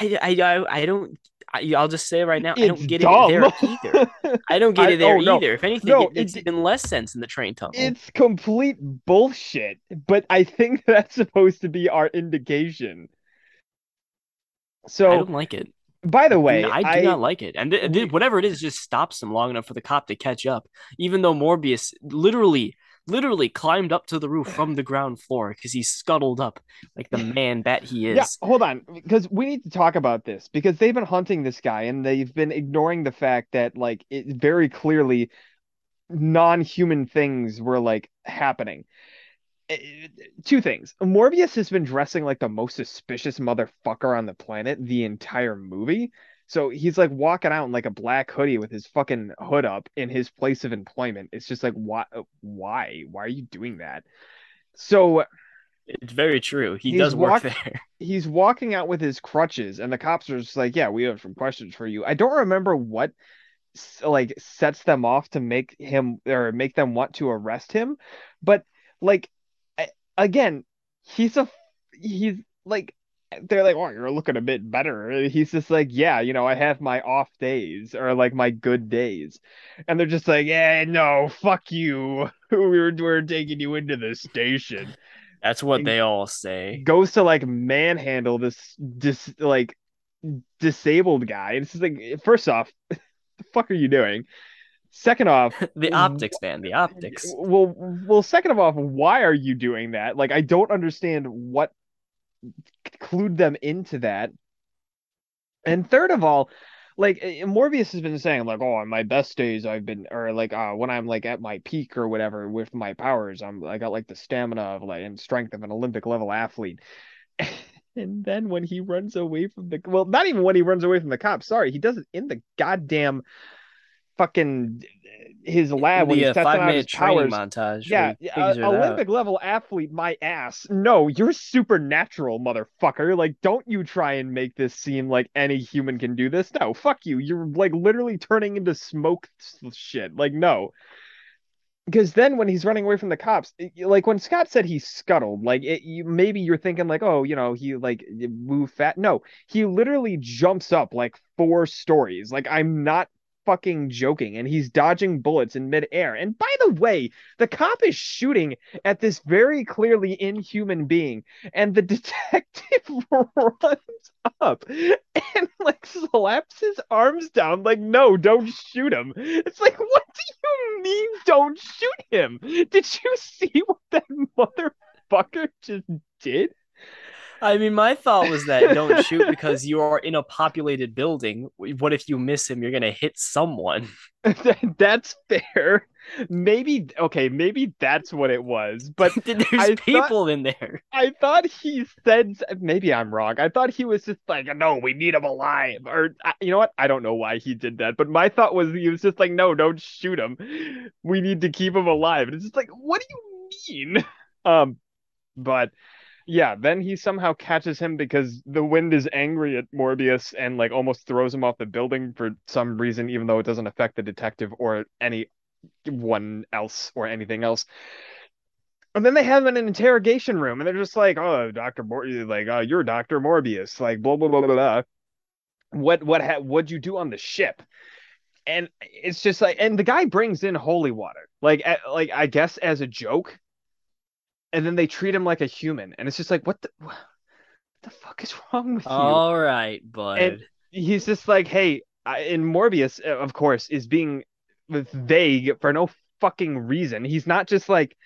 I I I, don't I, I'll just say it right now, I don't get it there either. I don't get it there oh no. either. If anything, No, it makes it even less sense in the train tunnel. it's complete bullshit, but I think that's supposed to be our indication. So I don't like it. by the way, I do I not like it. And th- th- whatever it is just stops him long enough for the cop to catch up. Even though Morbius literally, literally climbed up to the roof from the ground floor because he scuttled up like the man bat he is. Yeah, hold on, because we need to talk about this because they've been hunting this guy and they've been ignoring the fact that like it very clearly non-human things were like happening. Eh, Two things. Morbius has been dressing like the most suspicious motherfucker on the planet the entire movie. So he's like walking out in like a black hoodie with his fucking hood up in his place of employment. It's just like why uh, why? Why are you doing that? So It's very true. He does work walk there. he's walking out with his crutches and the cops are just like, "Yeah, we have some questions for you." I don't remember what like sets them off to make him or make them want to arrest him, but like again, he's a he's like they're like, "Oh, you're looking a bit better." He's just like, "Yeah, you know, I have my off days or like my good days." And they're just like, "Yeah, no, fuck you. We're we're taking you into the station." That's what And they all say. goes to like manhandle this dis like disabled guy. And it's just like, first off, the fuck are you doing? second off, the optics, man, the optics. Well, well, second of all, why are you doing that? Like, I don't understand what clued them into that. And third of all, like eh, Morbius has been saying, like, oh, on my best days, I've been, or like, uh, when I'm like at my peak or whatever with my powers, I'm, I got like the stamina of like and strength of an Olympic level athlete. and then when he runs away from the, well, not even when he runs away from the cops. Sorry, he does it in the goddamn fucking his lab when the he's testing out his powers. montage. Yeah, uh, figures out. Olympic level athlete, my ass. No, you're supernatural, motherfucker. Like, don't you try and make this seem like any human can do this. No, fuck you. You're like literally turning into smoke shit. Like, no. Because then when he's running away from the cops, it- like when Scott said he scuttled, like it, you, maybe you're thinking like, oh, you know, he like moved fat. No, he literally jumps up like four stories. Like I'm not fucking joking, and he's dodging bullets in midair. And by the way, the cop is shooting at this very clearly inhuman being, and the detective runs up and like slaps his arms down, like, no, don't shoot him. It's like, what do you mean, don't shoot him? Did you see what that motherfucker just did? I mean, my thought was that don't shoot because you are in a populated building. What if you miss him? You're gonna hit someone. That's fair. Maybe okay, maybe that's what it was. But There's I thought- people in there. I thought he said maybe I'm wrong. I thought he was just like, no, we need him alive. Or you know what? I don't know why he did that, but my thought was he was just like, no, don't shoot him. We need to keep him alive. And it's just like, what do you mean? Um, but yeah, then he somehow catches him because the wind is angry at Morbius and like almost throws him off the building for some reason, even though it doesn't affect the detective or anyone else or anything else. And then they have an interrogation room, and they're just like, "Oh, Doctor Mor, like, oh, you're Doctor Morbius, like, blah blah blah blah blah. What what ha- what'd you do on the ship?" And it's just like, and the guy brings in holy water, like, like I guess as a joke, and then they treat him like a human, and it's just like, what the what the fuck is wrong with you? All right, bud. And- he's just like, hey, I, and Morbius, uh, of course, is being vague for no fucking reason. He's not just like,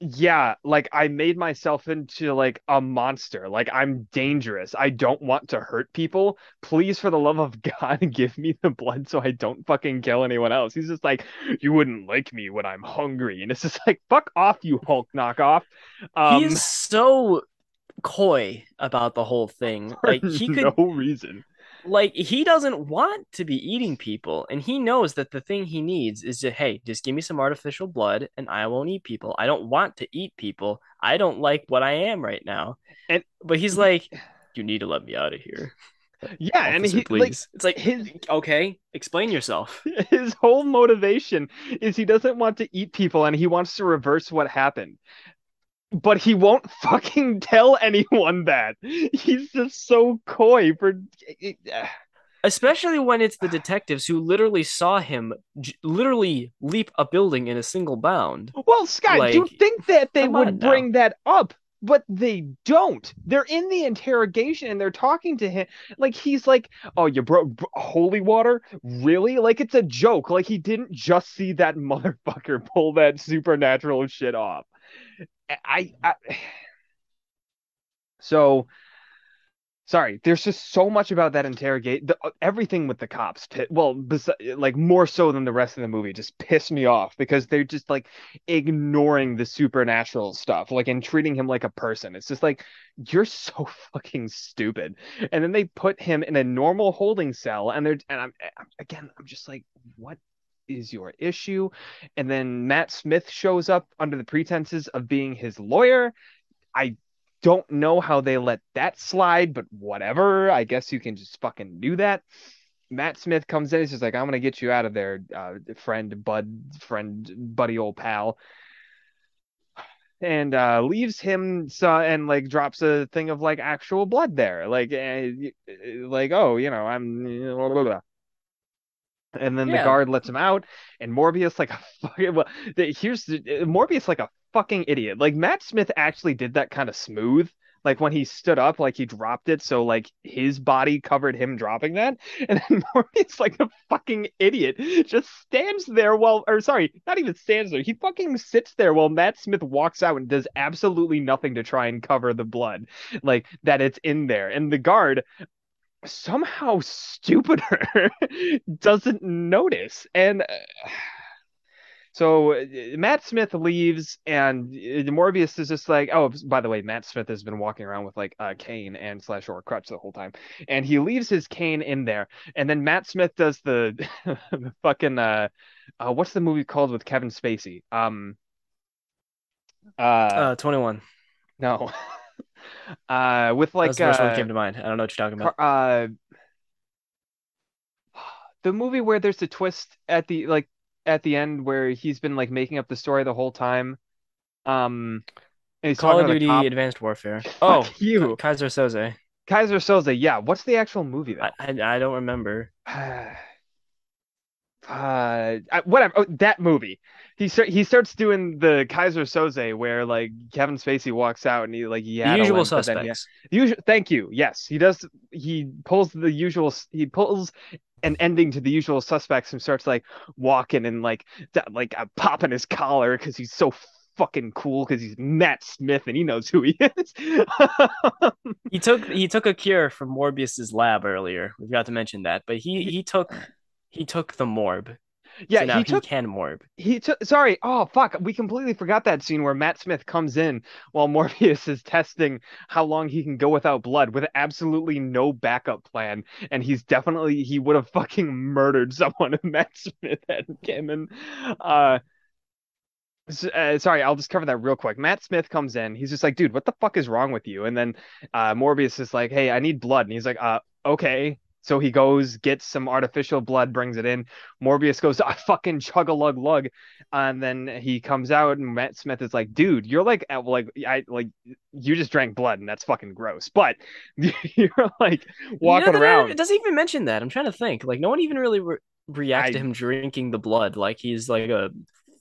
yeah, like I made myself into like a monster. Like I'm dangerous. I don't want to hurt people. Please, for the love of God, give me the blood so I don't fucking kill anyone else. He's just like, you wouldn't like me when I'm hungry, and it's just like, fuck off, you Hulk knockoff. Um, he is so coy about the whole thing. for Like he could no reason. Like he doesn't want to be eating people and he knows that the thing he needs is to hey just give me some artificial blood and i won't eat people. I don't want to eat people. I don't like what i am right now. And- but he's like you need to let me out of here. Yeah, and he please like it's like his okay explain yourself. His whole motivation is he doesn't want to eat people and he wants to reverse what happened. But he won't fucking tell anyone that. He's just so coy for especially when it's the detectives who literally saw him j- literally leap a building in a single bound Well, Scott, you think that they would on now. bring that up, but they don't. They're in the interrogation and they're talking to him like he's like, "Oh, you broke holy water? Really?" Like it's a joke. Like he didn't just see that motherfucker pull that supernatural shit off. I, I so sorry. There's just so much about that interrogate. The, uh, everything with the cops, well, bes- like more so than the rest of the movie, just pissed me off because they're just like ignoring the supernatural stuff, like and treating him like a person. It's just like you're so fucking stupid. And then they put him in a normal holding cell, and they're and I'm eh, I'm- again, I'm just like, what is your issue? And then Matt Smith shows up under the pretenses of being his lawyer. I don't know how they let that slide, but whatever. I guess you can just fucking do that. Matt Smith comes in. He's just like, I'm gonna get you out of there, uh, friend, bud, friend, buddy, old pal, and uh, leaves him so, and like drops a thing of like actual blood there, like, uh, like oh, you know, I'm. Blah, blah, blah. And then the guard lets him out, and Morbius like a fucking. Well, the, here's the, Morbius like a fucking idiot. Like Matt Smith actually did that kind of smooth. like when he stood up, like he dropped it, so like his body covered him dropping that, and then Morbius, like a fucking idiot, just stands there while, or sorry, not even stands there, he fucking sits there while Matt Smith walks out and does absolutely nothing to try and cover the blood, like that it's in there, and the guard somehow stupider doesn't notice and. Uh, so uh, Matt Smith leaves, and uh, Morbius is just like, oh, by the way, Matt Smith has been walking around with like a cane and slash or a crutch the whole time, and he leaves his cane in there, and then Matt Smith does the, the fucking uh, uh, what's the movie called with Kevin Spacey? Um, uh, uh 21. No. uh, with like That's the first uh, one came to mind. I don't know what you're talking about. Uh, the movie where there's a twist at the like at the end where he's been like making up the story the whole time. Um, Call of Duty Advanced Warfare. oh, you, Keyser Söze. Keyser Söze. Yeah. What's the actual movie though? I, I, I don't remember. uh, whatever. Oh, that movie. He start, he starts doing the Keyser Söze where like Kevin Spacey walks out and he like yeah the usual suspects. Yeah, usual. Thank you. Yes, he does. He pulls the usual. He pulls an ending to the usual suspects and starts like walking and like like uh, popping his collar because he's so fucking cool because he's Matt Smith and he knows who he is. he took he took a cure from Morbius's lab earlier. We forgot to mention that, but he he took he took the morb. Yeah, so he took he can morb. He took sorry. Oh fuck, we completely forgot that scene where Matt Smith comes in while Morbius is testing how long he can go without blood with absolutely no backup plan, and he's definitely he would have fucking murdered someone if Matt Smith hadn't came in. Uh, uh, sorry, I'll just cover that real quick. Matt Smith comes in. He's just like, dude, what the fuck is wrong with you? And then uh, Morbius is like, hey, I need blood. And he's like, uh, okay. So he goes, gets some artificial blood, brings it in. Morbius goes, I fucking chug a lug lug, and then he comes out, and Matt Smith is like, "Dude, you're like, uh, like, I like, you just drank blood, and that's fucking gross." But you're like walking no, no, around. It doesn't even mention that. I'm trying to think. Like, no one even really re- reacts I... to him drinking the blood. Like he's like a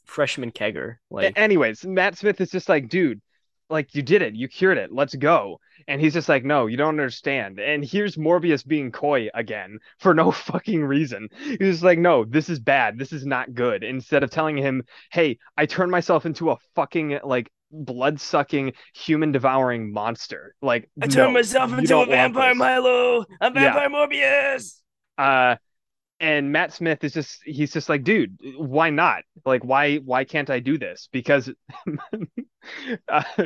freshman kegger. Like, anyways, Matt Smith is just like, dude, like you did it, you cured it, let's go. And he's just like, no, you don't understand. And here's Morbius being coy again for no fucking reason. He's just like, no, this is bad. This is not good. Instead of telling him, hey, I turned myself into a fucking like blood sucking, human devouring monster. Like, I turned no, myself into a vampire, Milo. A vampire yeah. Morbius. Uh, and Matt Smith is just he's just like dude why not? Like why why can't I do this? Because uh,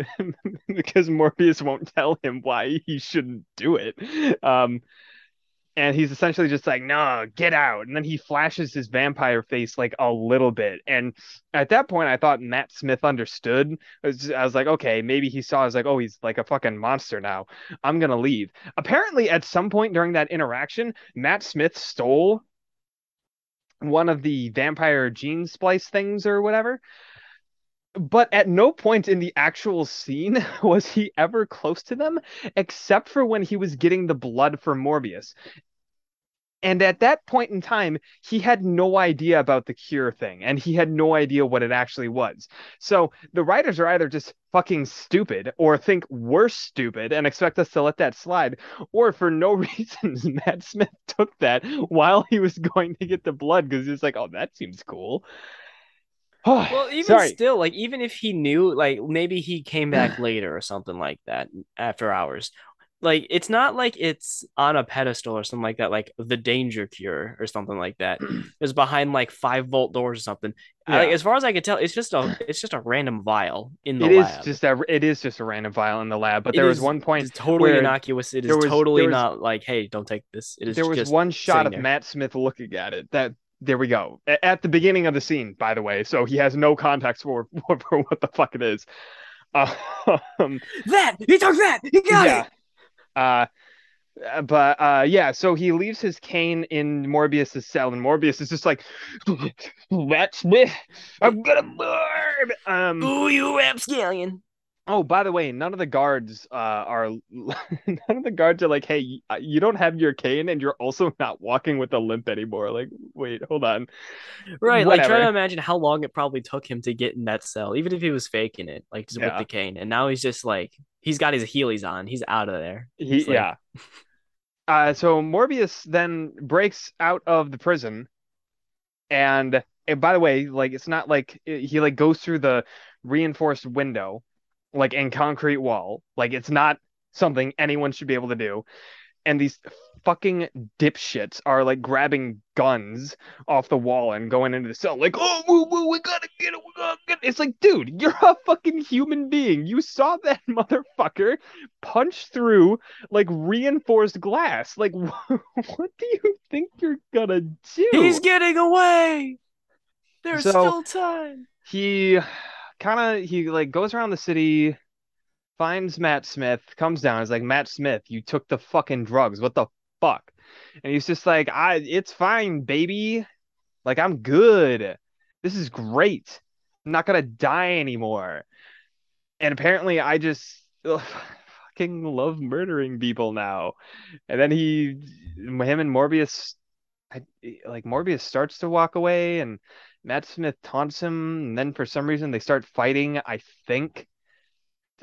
because Morbius won't tell him why he shouldn't do it. Um and he's essentially just like no get out. And then he flashes his vampire face like a little bit. And at that point I thought Matt Smith understood. I was, just, I was like okay maybe he saw I was like oh he's like a fucking monster now. I'm gonna leave. Apparently at some point during that interaction Matt Smith stole one of the vampire gene splice things or whatever. But at no point in the actual scene was he ever close to them, except for when he was getting the blood for Morbius. And at that point in time, he had no idea about the cure thing and he had no idea what it actually was. So the writers are either just fucking stupid or think we're stupid and expect us to let that slide, or for no reasons, Matt Smith took that while he was going to get the blood because he's like, oh, that seems cool. well, even Sorry. still, like even if he knew, like maybe he came back later or something like that after hours, like it's not like it's on a pedestal or something like that like the danger cure or something like that. It's behind like five volt doors or something. Yeah. like, as far as i can tell it's just a it's just a random vial in the it lab. is just a it is just a random vial in the lab but it there was one point totally innocuous. It is was, totally was, not like hey don't take this. It is there was one shot of there. matt smith looking at it that there we go at the beginning of the scene by the way so he has no context for for, for what the fuck it is. Um, that he took that! He got yeah. it uh, but uh, yeah, so he leaves his cane in Morbius's cell, and Morbius is just like, "That's me, I'm gonna burn." Um, Ooh, you rapscallion. Oh, by the way, none of the guards uh, are none of the guards are like, "Hey, you don't have your cane, and you're also not walking with a limp anymore." Like, wait, hold on. Right, Whatever. like try to imagine how long it probably took him to get in that cell, even if he was faking it, like just yeah. with the cane, and now he's just like he's got his Heelys on. He's out of there. He like- yeah. Uh, so Morbius then breaks out of the prison, and and by the way, like it's not like he like goes through the reinforced window, like in concrete wall. Like it's not something anyone should be able to do. And these fucking dipshits are like grabbing guns off the wall and going into the cell, like, oh, woo, woo, we gotta get it, we gotta get it. It's like, dude, you're a fucking human being. You saw that motherfucker punch through like reinforced glass. Like, what do you think you're gonna do? He's getting away. There's So- still time. he kind of he like goes around the city finds matt smith comes down is like matt smith you took the fucking drugs. What the fuck? And he's just like i it's fine baby. Like i'm good. This is great. I'm not gonna die anymore. And apparently i just ugh, fucking love murdering people now. And then he him and morbius I, like morbius starts to walk away and Matt Smith taunts him, and then for some reason they start fighting. I think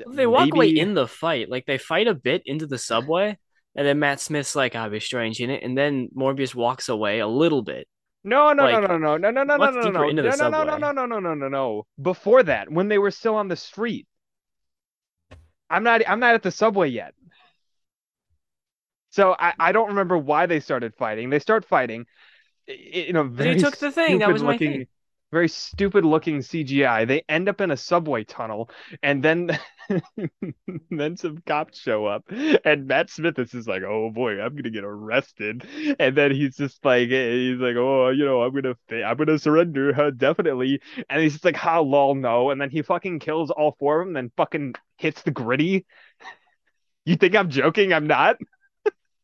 They walk away in the fight. Like they fight a bit into the subway, and then Matt Smith's like, "I'll be strange in it," and then Morbius walks away a little bit. No, no, like, no, no, no, no, no, no, no, no, no, no, no, no, no, no, no, no, no, no. Before that, when they were still on the street, I'm not. I'm not at the subway yet. So I, I don't remember why they started fighting. They start fighting. I- i- You know, very took the thing. That was my stupid-looking- thing. Very stupid looking CGI. They end up in a subway tunnel, and then then some cops show up, and Matt Smith is just like, "Oh boy, I'm gonna get arrested," and then he's just like, he's like, "Oh, you know, I'm gonna, fa- I'm gonna surrender, huh, definitely," and he's just like, "How lol, no," and then he fucking kills all four of them, then fucking hits the gritty. You think I'm joking? I'm not.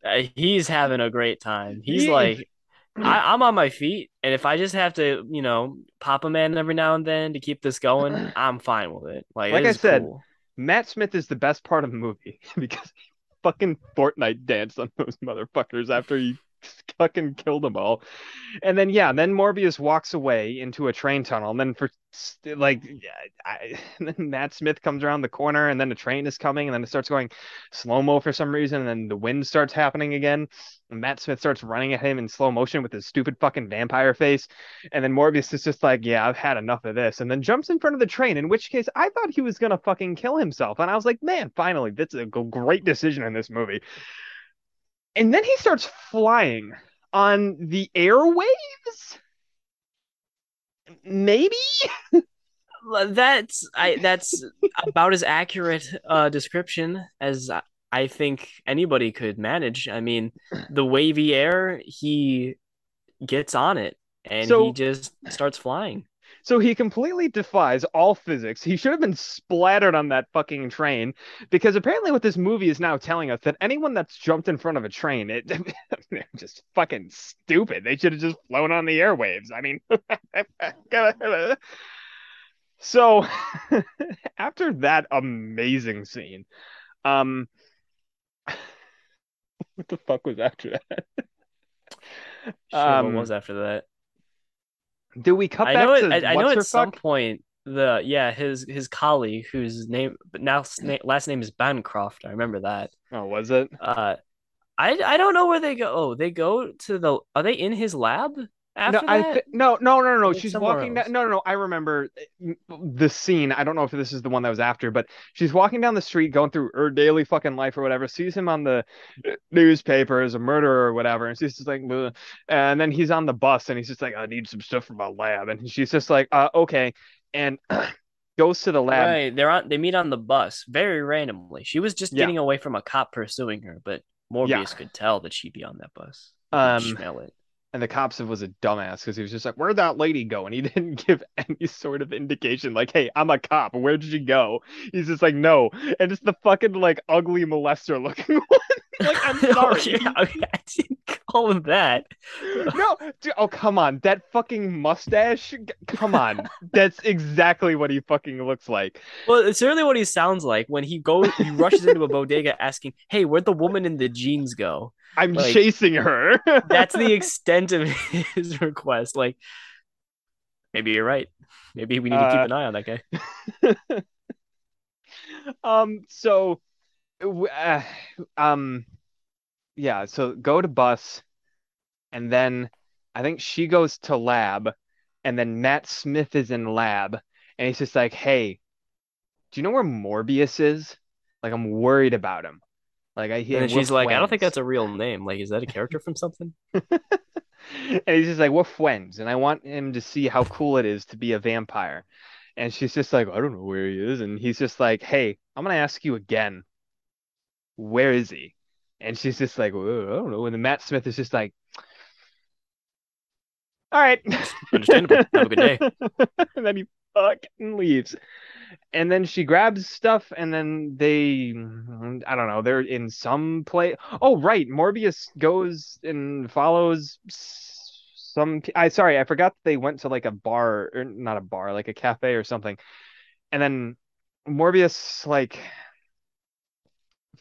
Uh, he's having a great time. He's Yeah. like, I, I'm on my feet, and if I just have to, you know, pop a man every now and then to keep this going, I'm fine with it. Like, Like this I said, cool. Matt Smith is the best part of the movie because he fucking Fortnite danced on those motherfuckers after he fucking killed them all. And then yeah, then Morbius walks away into a train tunnel, and then for like, I, then Matt Smith comes around the corner, and then the train is coming, and then it starts going slow mo for some reason, and then the wind starts happening again. And Matt Smith starts running at him in slow motion with his stupid fucking vampire face. And then Morbius is just like, yeah, I've had enough of this. And then jumps in front of the train, in which case I thought he was to fucking kill himself. And I was like, man, finally, that's a great decision in this movie. And then he starts flying on the airwaves? Maybe? That's I. That's about as accurate a description as I- I think anybody could manage. I mean, the wavy air, he gets on it, and So- he just starts flying. So he completely defies all physics. He should have been splattered on that fucking train because apparently what this movie is now telling us that anyone that's jumped in front of a train, it, they're just fucking stupid. They should have just flown on the airwaves. I mean, so after that amazing scene, um, what the fuck was after that? Shit, Um, what was after that? Do we cut I back know. to It, I, I know her at some fuck? point the yeah his his colleague whose name but now sna- last name is Bancroft. I remember that. Oh, was it? Uh, I I don't know where they go. Oh, they go to the. Are they in his lab after no, I that? thi- no, no, no, no. Like She's walking down. No, no, no. I remember uh, the scene. I don't know if this is the one that was after, but she's walking down the street, going through her daily fucking life or whatever. Sees him on the newspaper as a murderer or whatever, and she's just like, "Bleh." and then he's on the bus, and he's just like, I need some stuff for my lab, and she's just like, uh, okay, and goes to the lab. Right, they're on. They meet on the bus very randomly. She was just Yeah. getting away from a cop pursuing her, but Morbius Yeah. could tell that she'd be on that bus. Um, smell it. And the cops was a dumbass because he was just like, "Where'd that lady go?" And he didn't give any sort of indication, like, "Hey, I'm a cop. Where did she go?" He's just like, "No," and it's the fucking like ugly molester looking one. like, I'm Oh, sorry. yeah, okay, I didn't call him that. no, dude, oh come on, that fucking mustache. Come on, that's exactly what he fucking looks like. Well, it's certainly what he sounds like when he goes. He rushes into a bodega asking, "Hey, where'd the woman in the jeans go?" I'm Like, chasing her. That's the extent of his request. Like, maybe you're right. Maybe we need to keep Uh, an eye on that guy. um. So uh, um, yeah. So go to bus, and then I think she goes to lab, and then Matt Smith is in lab, and he's just like, "Hey, do you know where Morbius is? Like, I'm worried about him. Like, I hear And she's like, I don't think that's a real name. Like, is that a character from something? And he's just like, we're friends, and I want him to see how cool it is to be a vampire. And she's just like, I don't know where he is. And he's just like, hey, I'm gonna ask you again, where is he? And she's just like, I don't know. And then Matt Smith is just like, all right. Understandable. Have a good day. And then he fucking leaves. And then she grabs stuff, and then they, I don't know, they're in some place. Oh, right. Morbius goes and follows some. I sorry, I forgot they went to like a bar, or not a bar, like a cafe or something. And then Morbius like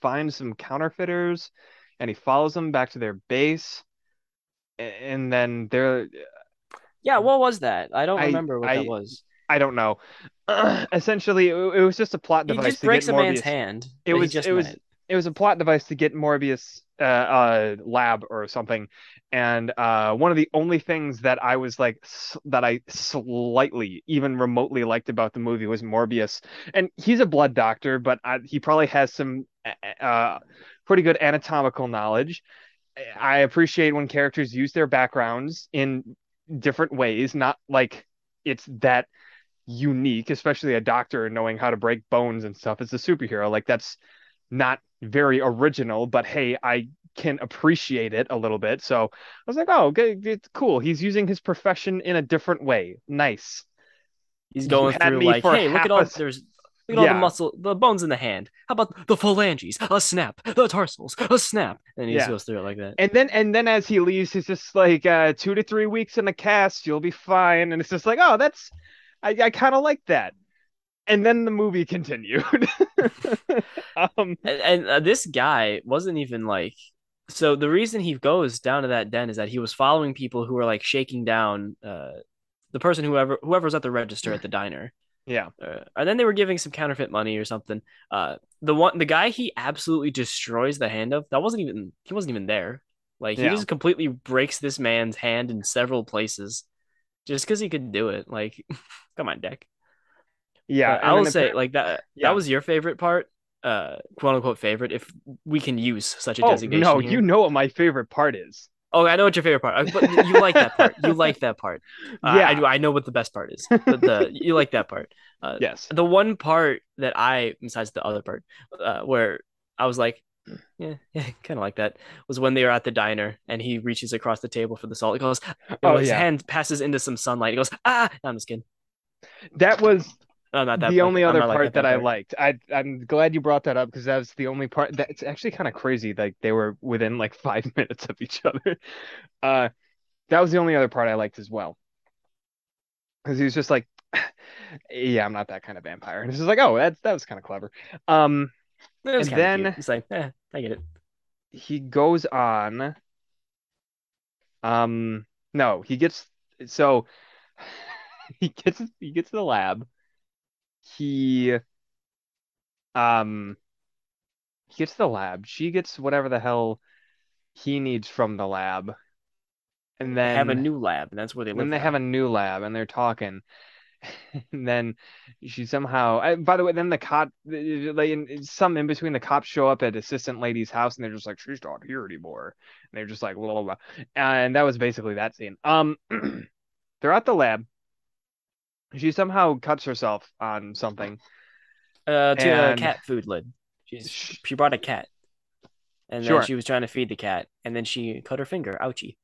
finds some counterfeiters, and he follows them back to their base. And then they're, Yeah, what was that? I don't I- remember what I- that was. I don't know. essentially, it, it was just a plot He device just to breaks get a man's hand. It was just it was it was a plot device to get Morbius uh, uh lab or something. And uh one of the only things that I was like s- that I slightly even remotely liked about the movie was Morbius. And he's a blood doctor, but I, he probably has some uh pretty good anatomical knowledge. I appreciate when characters use their backgrounds in different ways, not like it's that unique, especially a doctor knowing how to break bones and stuff as a superhero. Like that's not very original, but hey, I can appreciate it a little bit. So I was like, oh, okay, it's cool. He's using his profession in a different way. Nice. He's going through like, hey, look at all a there's look at all the muscle, the bones in the hand. How about the phalanges? A snap. The tarsals. A snap. And he just goes through it like that. And then and then as he leaves, he's just like uh, two to three weeks in the cast, you'll be fine. And it's just like, oh, that's I, I kind of like that. And then the movie continued. um, And, and uh, this guy wasn't even like. So the reason he goes down to that den is that he was following people who were like shaking down uh, the person whoever whoever's at the register at the diner. Yeah, Uh, and then they were giving some counterfeit money or something. Uh, the one the guy he absolutely destroys the hand of that wasn't even he wasn't even there. Like he Yeah. just completely breaks this man's hand in several places, just because he could do it. Like, come on, Deck. yeah. I will say like that. Yeah. That was your favorite part, uh, quote unquote favorite, if we can use such a oh designation. no, here. you know what my favorite part is. Oh, I know what your favorite part. uh, But you like that part. You like that part. Uh, Yeah. I do. I know what the best part is. But the you like that part. Uh, Yes. the one part that I, besides the other part, uh, where I was like, yeah, yeah, kind of like that, was when they were at the diner and he reaches across the table for the salt. He goes, Oh, his yeah. hand passes into some sunlight. He goes, ah, no, I'm just kidding. That was No, not that. the like- only other not like part that, I liked. I I'm glad you brought that up because that was the only part that's actually kind of crazy. Like they were within like five minutes of each other. Uh, that was the only other part I liked as well. Because he was just like, yeah, I'm not that kind of vampire, and it's just like, oh, that's that was kind of clever. Um, It was and then- cute. it's like, eh, I get it. he goes on. Um, no, he gets so he gets he gets to the lab. He um he gets the lab. She gets whatever the hell he needs from the lab. And then They have a new lab, and that's where they live. then they now. have a new lab and they're talking. And then she somehow, I, by the way, then the cop, like in, some in between, the cops show up at assistant lady's house and they're just like, she's not here anymore. And they're just like, blah, blah, blah. And that was basically that scene. Um, they're at the lab. She somehow cuts herself on something. uh, to a cat food lid. She's she brought a cat, and Sure. then she was trying to feed the cat, and then she cut her finger. Ouchie.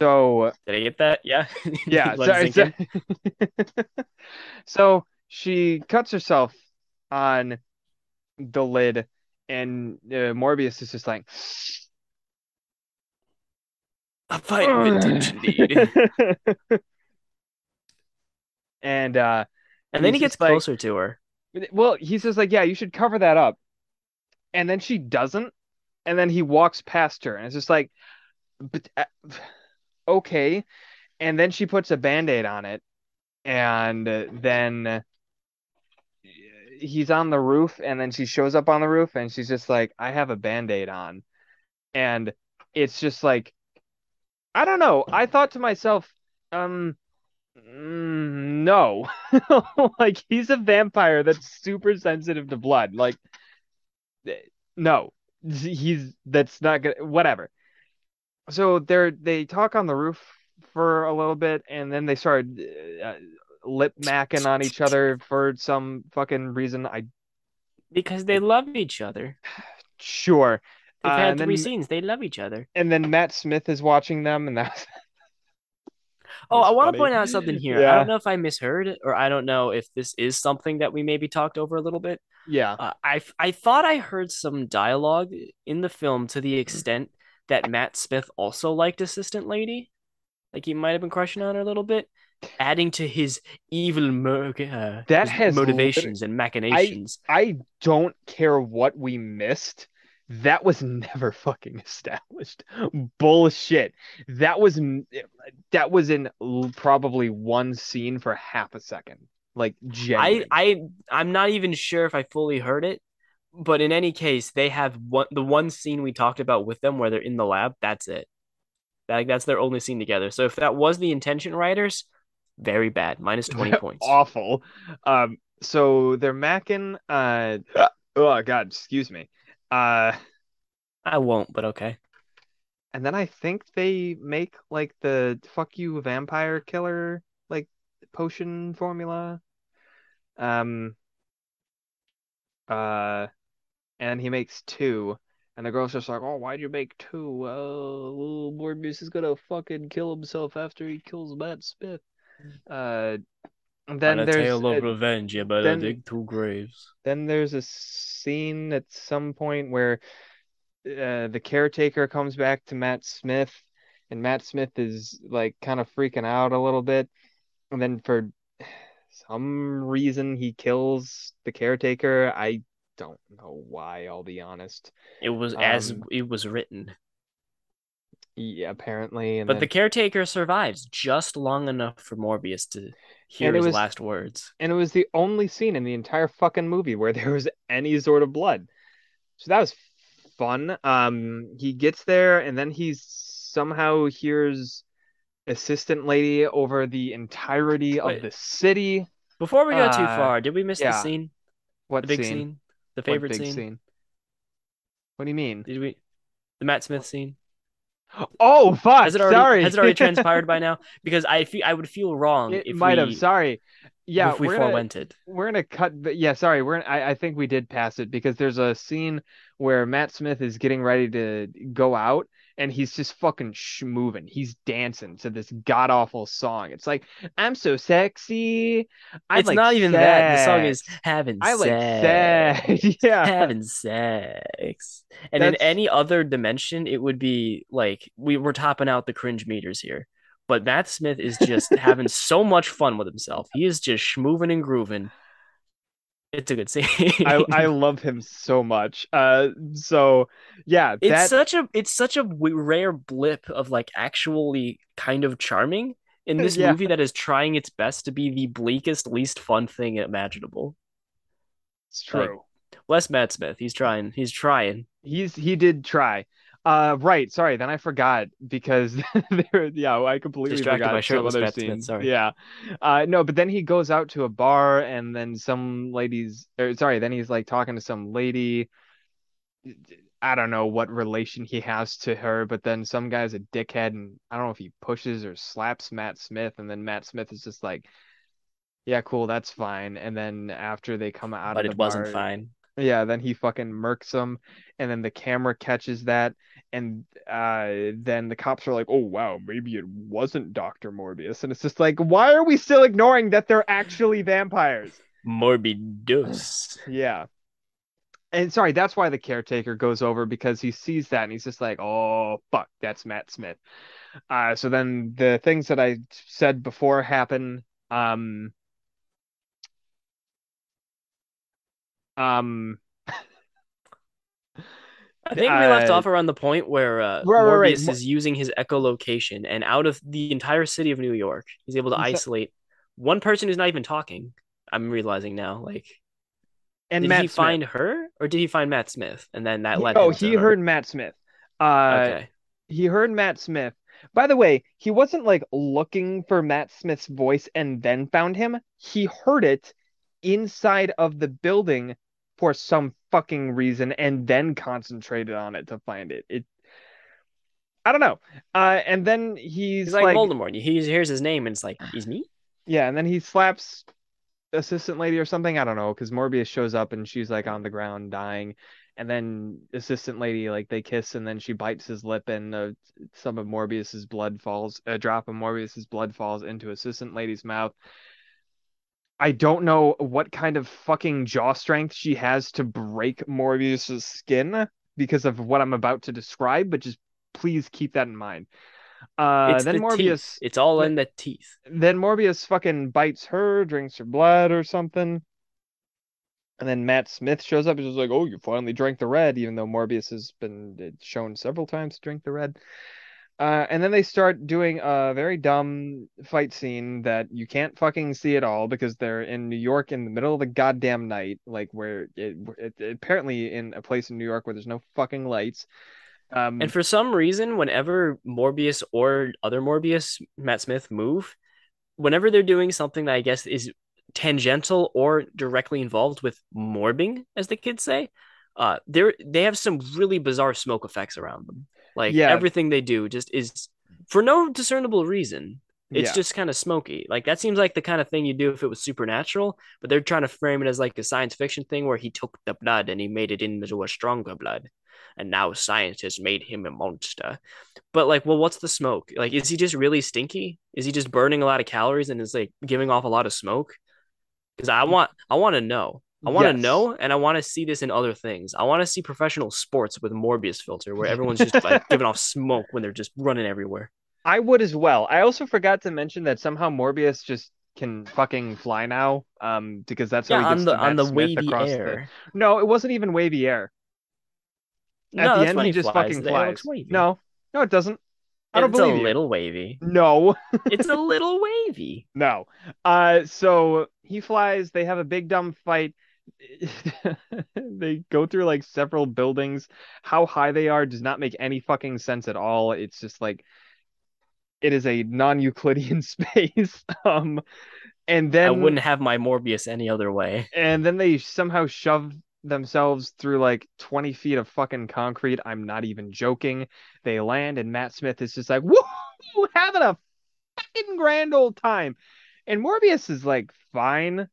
So Did I get that? Yeah. yeah, it so, sink so, in. so she cuts herself on the lid, and uh, Morbius is just like, A fine vintage indeed. and uh, And then he gets like- closer to her. well, he says like, yeah, you should cover that up, and then she doesn't, and then he walks past her, and it's just like, but uh, okay, and then she puts a band-aid on it, and uh, then he's on the roof and then she shows up on the roof and she's just like, I have a band-aid on. And it's just like I don't know. I thought to myself, um, mm, no. Like he's a vampire that's super sensitive to blood. Like eh, no. He's that's not gonna whatever. So they're they talk on the roof for a little bit and then they start uh, lip macking on each other for some fucking reason. I because they love each other. sure. They've Uh, had and three then scenes. They love each other. and then Matt Smith is watching them and that's Oh, I want to point out something here. I don't know if I misheard or I don't know if this is something that we maybe talked over a little bit. Yeah. Uh, I I thought I heard some dialogue in the film to the extent that Matt Smith also liked Assistant Lady, like he might have been crushing on her a little bit, adding to his evil mo- uh, That his has motivations and machinations. I don't care what we missed. That was never fucking established. Bullshit. That was that was in probably one scene for half a second. Like I. I I'm not even sure if I fully heard it, but in any case, they have one the one scene we talked about with them where they're in the lab. That's it. Like that's their only scene together. So if that was the intention, writers, very bad. Minus twenty points. Awful. Um. So they're macking. Uh. Oh God. Excuse me. Uh. I won't, but okay. And then I think they make like the fuck you vampire killer like potion formula. Um uh and he makes two and the girl's just like, "Oh, why'd you make two? Uh, little Morbius is gonna fucking kill himself after he kills Matt Smith." Uh and then On a there's tale of uh, revenge, Yeah, but then- dig two graves. then there's a scene at some point where uh, the caretaker comes back to Matt Smith, and Matt Smith is like kind of freaking out a little bit. And then for some reason, he kills the caretaker. I don't know why, I'll be honest. It was as Um, it was written. Yeah, apparently. And But then, the caretaker survives just long enough for Morbius to hear his was- last words. and it was the only scene in the entire fucking movie where there was any sort of blood. So that was fun. Um, he gets there and then he somehow hears assistant lady over the entirety of the city. Before we go too Uh, far, did we miss the scene? What The big scene? scene? The favorite big scene? What do you mean? Did we? The Matt Smith scene? Oh fuck! Has it already sorry. has it already transpired by now? Because I feel I would feel wrong It if might we have. Sorry. Yeah, if we we're forewented. we're gonna cut but yeah sorry we're I, I think we did pass it because there's a scene where matt smith is getting ready to go out and he's just fucking sh- moving he's dancing to this god awful song it's like i'm so sexy I It's like not even that. The song is sex. having i like sex. sex yeah having sex. And in any other dimension, it would be like we were topping out the cringe meters here. But Matt Smith is just having so much fun with himself. He is just schmoving and grooving. It's a good scene. I, I love him so much uh so yeah it's that such a it's such a rare blip of like actually kind of charming in this Yeah. movie that is trying its best to be the bleakest, least fun thing imaginable. it's like, true Less Matt Smith. He's trying. He's trying. He's he did try. Uh, right. Sorry. Then I forgot because there. Yeah, I completely Distracted forgot by some other Smith, sorry. Yeah. Uh, no, but then he goes out to a bar and then some ladies. Or, sorry. Then he's like talking to some lady. I don't know what relation he has to her, but then some guy's a dickhead and I don't know if he pushes or slaps Matt Smith, and then Matt Smith is just like, "Yeah, cool, that's fine." And then after they come out But it the wasn't fine. Yeah, then he fucking murks him, and then the camera catches that, and uh, then the cops are like, "Oh wow, maybe it wasn't Doctor Morbius," and it's just like, why are we still ignoring that they're actually vampires? Morbidus. Yeah, and sorry, that's why the caretaker goes over because he sees that and he's just like, "Oh fuck, that's Matt Smith." Uh, so then the things that I said before happen. Um, um. I think we left Uh, off around the point where uh, Right, right, right. Morbius Mo- is using his echolocation, and out of the entire city of New York, he's able to He's a- isolate one person who's not even talking. I'm realizing now, like and did Matt he Smith. find her or did he find Matt Smith and then that led oh, him to he her? heard Matt Smith. Uh, okay. he heard Matt Smith. By the way, he wasn't like looking for Matt Smith's voice and then found him. He heard it inside of the building for some fucking reason and then concentrated on it to find it. It I don't know. Uh and then he's, He's like, like Voldemort. He hears his name and it's like, he's me? yeah, and then he slaps assistant lady or something. I don't know, because Morbius shows up and she's like on the ground dying. And then assistant lady like they kiss and then she bites his lip and uh, some of Morbius's blood falls a drop of Morbius's blood falls into assistant lady's mouth. I don't know what kind of fucking jaw strength she has to break Morbius's skin because of what I'm about to describe, but just please keep that in mind. Uh, it's then the Morbius teeth. It's all in the teeth. then Morbius fucking bites her, drinks her blood or something. And then Matt Smith shows up and is like, "Oh, you finally drank the red," even though Morbius has been shown several times to drink the red. Uh, and then they start doing a very dumb fight scene that you can't fucking see at all because they're in New York in the middle of the goddamn night, like where it, it, it apparently in a place in New York where there's no fucking lights. Um, And for some reason, whenever Morbius or other Morbius, Matt Smith, move, whenever they're doing something that I guess is tangential or directly involved with morbing, as the kids say, uh, they they have some really bizarre smoke effects around them. Like Yeah. everything they do just is for no discernible reason. It's Yeah. just kind of smoky. Like that seems like the kind of thing you do if it was supernatural, but they're trying to frame it as like a science fiction thing where he took the blood and he made it into a stronger blood. And now scientists made him a monster. But like, well, what's the smoke? Like, is he just really stinky? Is he just burning a lot of calories and is like giving off a lot of smoke? Because I want I want to know. I want to Yes. know and I want to see this in other things. I want to see professional sports with Morbius filter where everyone's just like giving off smoke when they're just running everywhere. I would as well. I also forgot to mention that somehow Morbius just can fucking fly now. Um, because that's how Yeah, he on gets the on the Smith wavy across the- air. No, it wasn't even wavy air. At No, the end, he he just flies. fucking flies. No, no, it doesn't. I don't it's believe a you. little wavy. No, It's a little wavy. no. Uh, so he flies. They have a big dumb fight. they go through like several buildings. How high they are does not make any fucking sense at all. It's just like it is a non-Euclidean space. Um, and then I wouldn't have my Morbius any other way. and then they somehow shove themselves through like 20 feet of fucking concrete. I'm not even joking. They land, and Matt Smith is just like, woo, having a fucking grand old time. And Morbius is like, fine.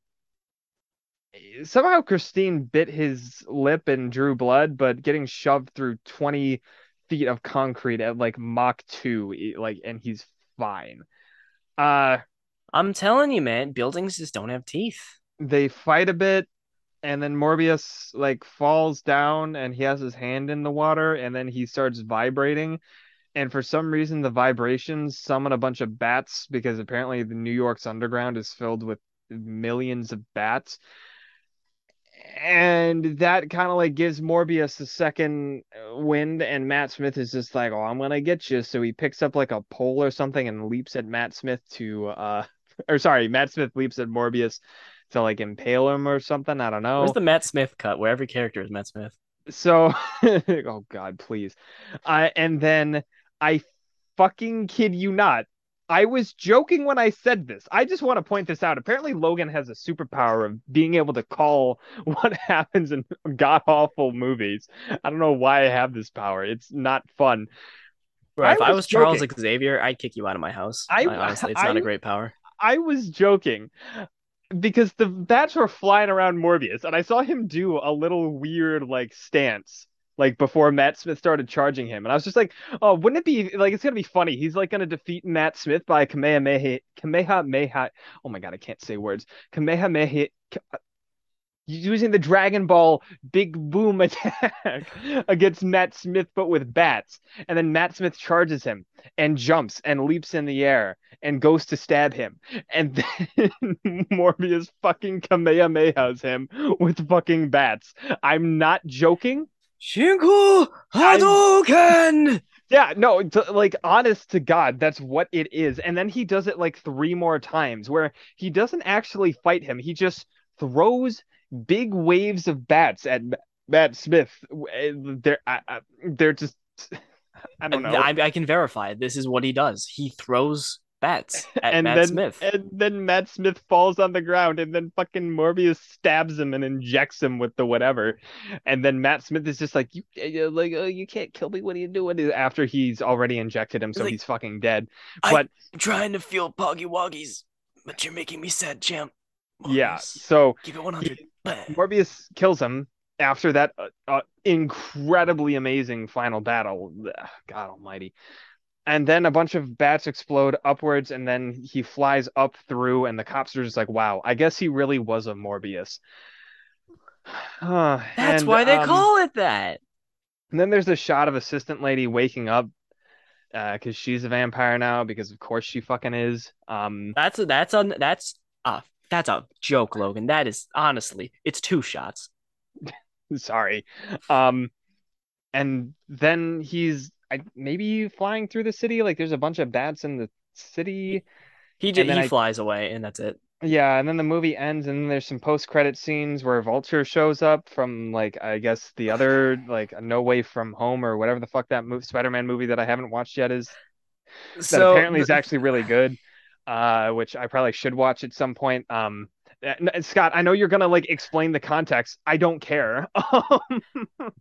Somehow Christine bit his lip and drew blood, but getting shoved through 20 feet of concrete at like Mach 2, like, and he's fine. Uh, I'm telling you, man, buildings just don't have teeth. they fight a bit and then Morbius like falls down and he has his hand in the water and then he starts vibrating and for some reason the vibrations summon a bunch of bats because apparently the New York's underground is filled with millions of bats and that kind of like gives Morbius a second uh, wind and Matt Smith is just like oh I'm gonna get you so he picks up like a pole or something and leaps at Matt Smith to uh or sorry Matt Smith leaps at Morbius to like impale him or something. I don't know. Where's the Matt Smith cut where every character is Matt Smith? So, oh God, please. Uh, and then I fucking kid you not. I was joking when I said this. I just want to point this out. Apparently, Logan has a superpower of being able to call what happens in god awful movies. I don't know why I have this power. It's not fun. Bro, I if I was was Charles. Xavier, I'd kick you out of my house. I- I, honestly, it's not a great power. I was joking because the bats were flying around Morbius, and I saw him do a little weird like stance like before Matt Smith started charging him, and I was just like, oh, wouldn't it be like it's gonna be funny? He's like gonna defeat Matt Smith by Kamehameha Kamehameha. Oh my god, I can't say words. Kamehameha. Uh, using the Dragon Ball big boom attack against Matt Smith, but with bats. And then Matt Smith charges him and jumps and leaps in the air and goes to stab him. And then Morbius fucking Kamehamehas him with fucking bats. I'm not joking. Shinku Hadouken! Yeah, no, like honest to God, that's what it is. And then he does it like three more times where he doesn't actually fight him. He just throws big waves of bats at Matt Smith. Eh, they're I, I, they're just I don't know. I, I can verify this is what he does. He throws bats at and Matt then Smith. and then Matt Smith falls on the ground, and then fucking Morbius stabs him and injects him with the whatever, and then Matt Smith is just like you uh, like oh, you can't kill me. What are you doing? After he's already injected him, so Like, he's fucking dead. But I'm trying to feel Poggy Woggies, but you're making me sad, champ. yeah, so Keep it 100. Morbius kills him after that uh, uh, incredibly amazing final battle. Ugh, God Almighty. And then a bunch of bats explode upwards, and then he flies up through, and the cops are just like, "Wow, I guess he really was a Morbius." Uh, That's and, why they um, call it that. And then there's a shot of assistant lady waking up because she's a vampire now, because of course she fucking is. Um, That's a, that's a that's a that's a joke, Logan. That is honestly, it's two shots. sorry. Um, and then he's I, maybe flying through the city. Like there's a bunch of bats in the city. He just he I- flies away, and that's it. Yeah, and then the movie ends, and then there's some post-credit scenes where Vulture shows up from like I guess the other like No Way From Home or whatever the fuck that move Spider-Man movie that I haven't watched yet is. That So apparently is actually really good. Uh, which I probably should watch at some point. Um, uh, Scott, I know you're gonna like explain the context. I don't care.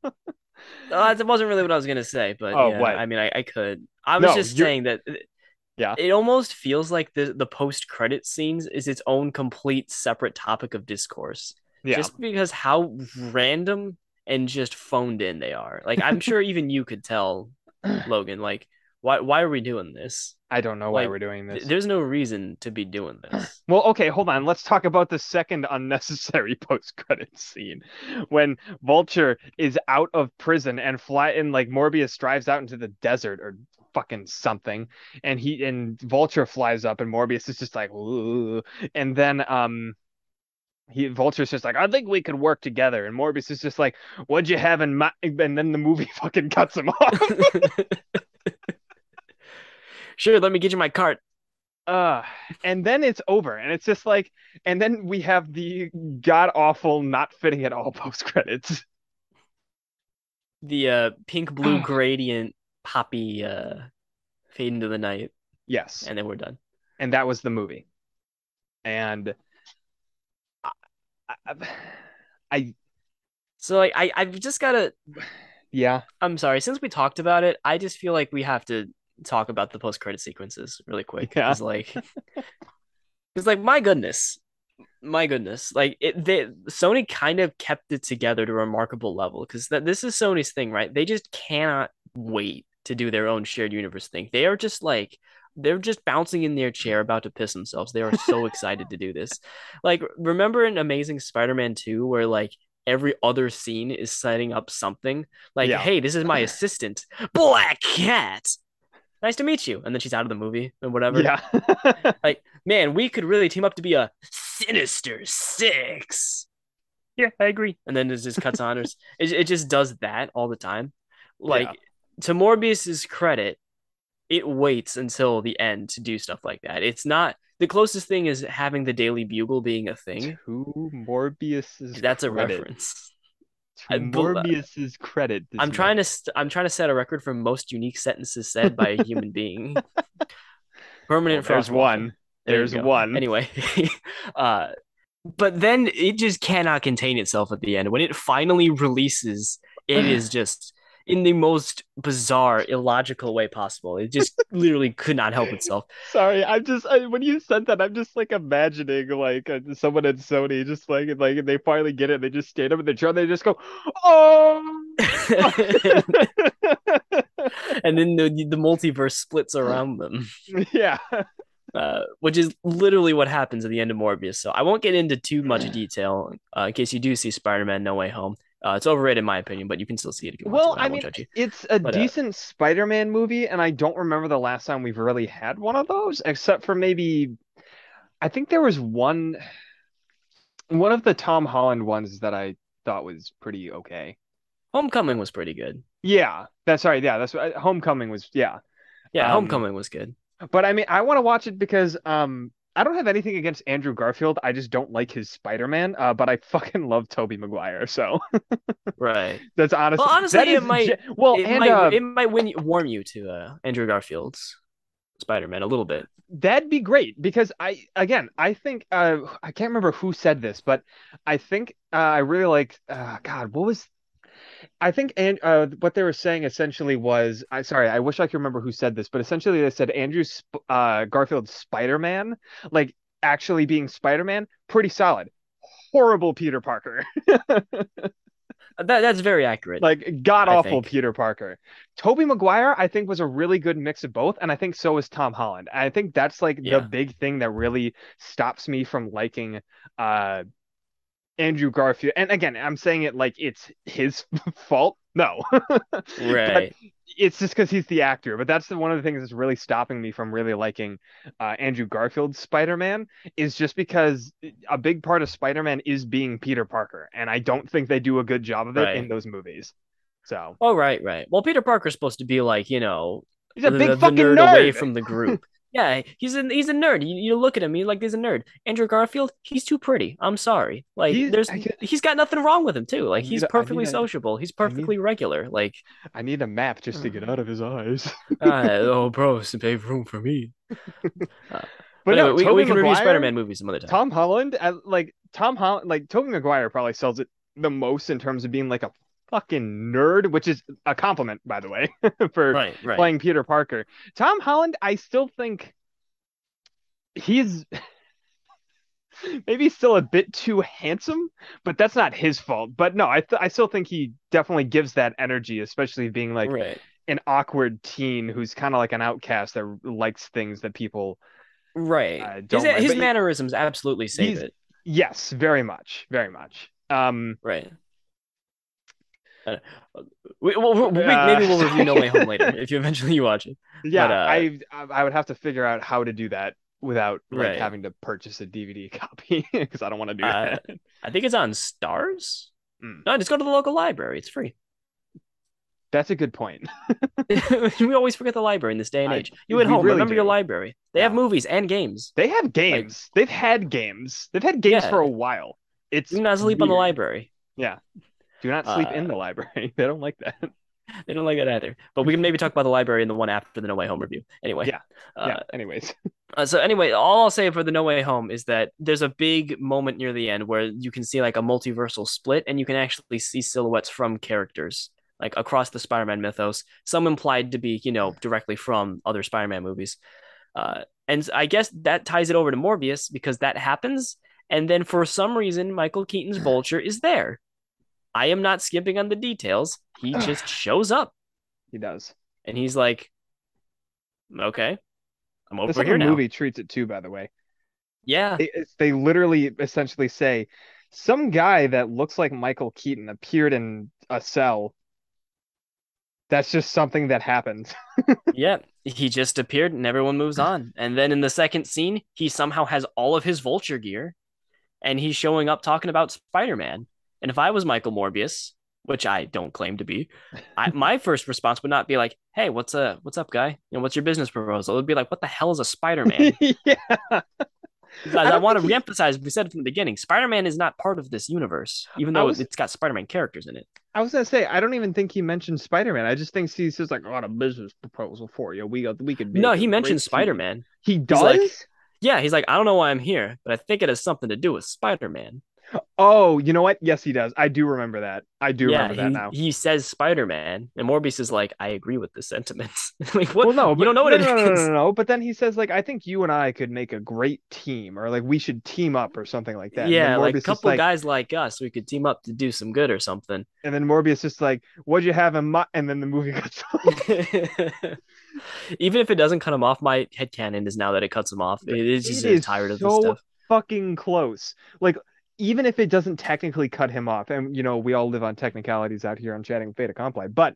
Uh, that wasn't really what I was gonna say, but Oh, yeah, what? I mean, I, I could. I was No, just you're- saying that. Yeah. It almost feels like the the post credit scenes is its own complete separate topic of discourse, yeah, just because how random and just phoned in they are. Like I'm sure even you could tell, Logan. Like why why are we doing this? I don't know why like, we're doing Th- this. There's no reason to be doing this. Well, okay, hold on. Let's talk about the second unnecessary post-credit scene when Vulture is out of prison and fly and like Morbius drives out into the desert or fucking something, and he and Vulture flies up and Morbius is just like, Ooh. and then um. He Vulture's just like, I think we could work together, and Morbius is just like, "What'd you have in my?" And then the movie fucking cuts him off. Sure, let me get you my cart. Uh, and then it's over, and it's just like, and then we have the god awful, not fitting at all post credits. The uh, pink blue gradient poppy uh, fade into the night, Yes, and then we're done. and that was the movie. And I, I, I So like I I've just gotta yeah, I'm sorry, since we talked about it, I just feel like we have to talk about the post credit sequences really quick. Yeah. Cause like because like my goodness. My goodness. Like it they Sony kind of kept it together to a remarkable level because that this is Sony's thing, right? They just cannot wait to do their own shared universe thing. They are just like they're just bouncing in their chair about to piss themselves. They are so excited to do this. Like remember in Amazing Spider-Man 2 where like every other scene is setting up something like, Yeah. hey, this is my assistant, Black Cat. Nice to meet you. And then she's out of the movie and whatever. yeah, Like, man, we could really team up to be a Sinister Six. Yeah, I agree. And then it just cuts on. It, it just does that all the time. Like, Yeah. to Morbius's credit, it waits until the end to do stuff like that. It's not the closest thing is having the Daily Bugle being a thing. to Morbius's That's a credit. reference. To I Morbius's credit. I'm trying to st- I'm trying to set a record for most unique sentences said by a human being. Permanent Well, there's one. There There's one. Anyway, uh, but then it just cannot contain itself at the end. When it finally releases, it is just in the most bizarre, illogical way possible. It just literally could not help itself. Sorry, I'm just I, when you said that, I'm just like imagining like uh, someone at Sony just like like they finally get it, they just stand up in the chair, and they just go, oh. and then the, the multiverse splits around them. yeah, uh, which is literally what happens at the end of Morbius. So I won't get into too much detail uh, in case you do see Spider-Man No Way Home. Uh, it's overrated in my opinion, but you can still see it if you want well, to. I won't mean, it's a But, uh, decent Spider-Man movie, and I don't remember the last time we've really had one of those, except for maybe, I think there was one, one of the Tom Holland ones that I thought was pretty okay. Homecoming was pretty good. Yeah, that's right. Yeah, that's what Homecoming was. Yeah. Yeah, Um, Homecoming was good. But I mean, I want to watch it because um I don't have anything against Andrew Garfield. I just don't like his Spider-Man. Uh, but I fucking love Tobey Maguire. So right. that's honestly. Well, honestly, that it is might- ge- well, it and might uh, it might win you, warm you to uh, Andrew Garfield's Spider-Man a little bit. that'd be great because I again I think uh I can't remember who said this, but I think uh, I really liked. Uh, God, what was? I think and uh, what they were saying essentially was I sorry I wish I could remember who said this, but essentially they said Andrew Sp- uh, Garfield's Spider-Man, like actually being Spider-Man, pretty solid. Horrible Peter Parker. That that's very accurate. like god awful. Peter Parker. Tobey Maguire, I think, was a really good mix of both, and I think so is Tom Holland. I think that's like Yeah. the big thing that really stops me from liking uh Andrew Garfield. And again, I'm saying it like it's his fault. No. Right. it's just because he's the actor. But that's the, one of the things that's really stopping me from really liking uh, Andrew Garfield's Spider-Man is just because a big part of Spider-Man is being Peter Parker, and I don't think they do a good job of it Right. in those movies. So Oh right, right. Well, Peter Parker's supposed to be like you know he's a the, big the fucking nerd, nerd. away from the group. yeah, he's a he's a nerd. You, you look at him, you like he's a nerd. Andrew Garfield, he's too pretty. I'm sorry. Like He's- there's I get- he's got nothing wrong with him too. Like I he's need a- I perfectly need a- sociable. He's I need- perfectly regular. Like I need a map just to get out of his eyes. uh, oh bro, save room for me. But But no, anyway, we, Tobey we can review Maguire, Spider-Man movies some other time. Tom Holland, uh, like Tom Holland, like Tobey Maguire probably sells it the most in terms of being like a fucking nerd, which is a compliment, by the way, for right, right. playing Peter Parker. Tom Holland, I still think he's maybe still a bit too handsome, but that's not his fault. But no, I th- I still think he definitely gives that energy, especially being like right. an awkward teen who's kind of like an outcast that likes things that people. Right. uh, his like, his mannerisms absolutely save it. Yes, very much, very much. Um, Right. Uh, we, well, we, Uh, maybe we'll review No Way Home later if you eventually you watch it. yeah, But, uh, I I would have to figure out how to do that without like Right. having to purchase a DVD copy because I don't want to do Uh, that. I think it's on Starz. Mm. No, just go to the local library. It's free. That's a good point. we always forget the library in this day and I- age. You at home, really remember your library. They have movies and games. They have games. They've had games. They've had games Yeah. for a while. It's Do not sleep on the library. Yeah. Do not sleep in Uh, the library. They don't like that. They don't like that either. But we can maybe talk about the library in the one after the No Way Home review. Anyway. Yeah. Uh, yeah. Anyways. Uh, so anyway, all I'll say for the No Way Home is that there's a big moment near the end where you can see like a multiversal split, and you can actually see silhouettes from characters like across the Spider-Man mythos. Some implied to be, you know, directly from other Spider-Man movies. Uh, and I guess that ties it over to Morbius because that happens, and then for some reason, Michael Keaton's Vulture is there. I am not skipping on the details. He just shows up, He does. and he's like, "Okay, I'm over That's here the now." movie treats it too, by the way. Yeah. They, they literally essentially say some guy that looks like Michael Keaton appeared in a cell. That's just something that happened. Yeah, he just appeared and everyone moves on. And then in the second scene, he somehow has all of his vulture gear and he's showing up talking about Spider-Man. And if I was Michael Morbius, which I don't claim to be, I, my first response would not be like, "Hey, what's uh, what's up, guy? You know, what's your business proposal?" It would be like, "What the hell is a Spider-Man?" yeah. Because I, don't want to he- reemphasize, we said from the beginning, Spider-Man is not part of this universe, even though was- it's got Spider-Man characters in it. I was gonna say I don't even think he mentioned Spider-Man. I just think he's just like, I got a business proposal for you. We got we could. No, he mentioned. Spider-Man. He does. like, Yeah, he's like, I don't know why I'm here, but I think it has something to do with Spider-Man. Oh, you know what? Yes, he does. I do remember that. I do yeah, remember that now. he says Spider-Man, and Morbius is like, I agree with the sentiments. like, what? Well, no, you but, don't know what no, it no, no, no, no, no. But then he says like, I think you and I could make a great team, or like we should team up, or something like that. Yeah, like a couple like, guys like us, we could team up to do some good or something. and then Morbius just like, what'd you have in my? And then the movie cuts off. Even if it doesn't cut him off, my headcanon is now that it cuts him off. It is just It is tired of this stuff. fucking close. Like even if it doesn't technically cut him off, and you know we all live on technicalities out here on chatting with Beta Compli, but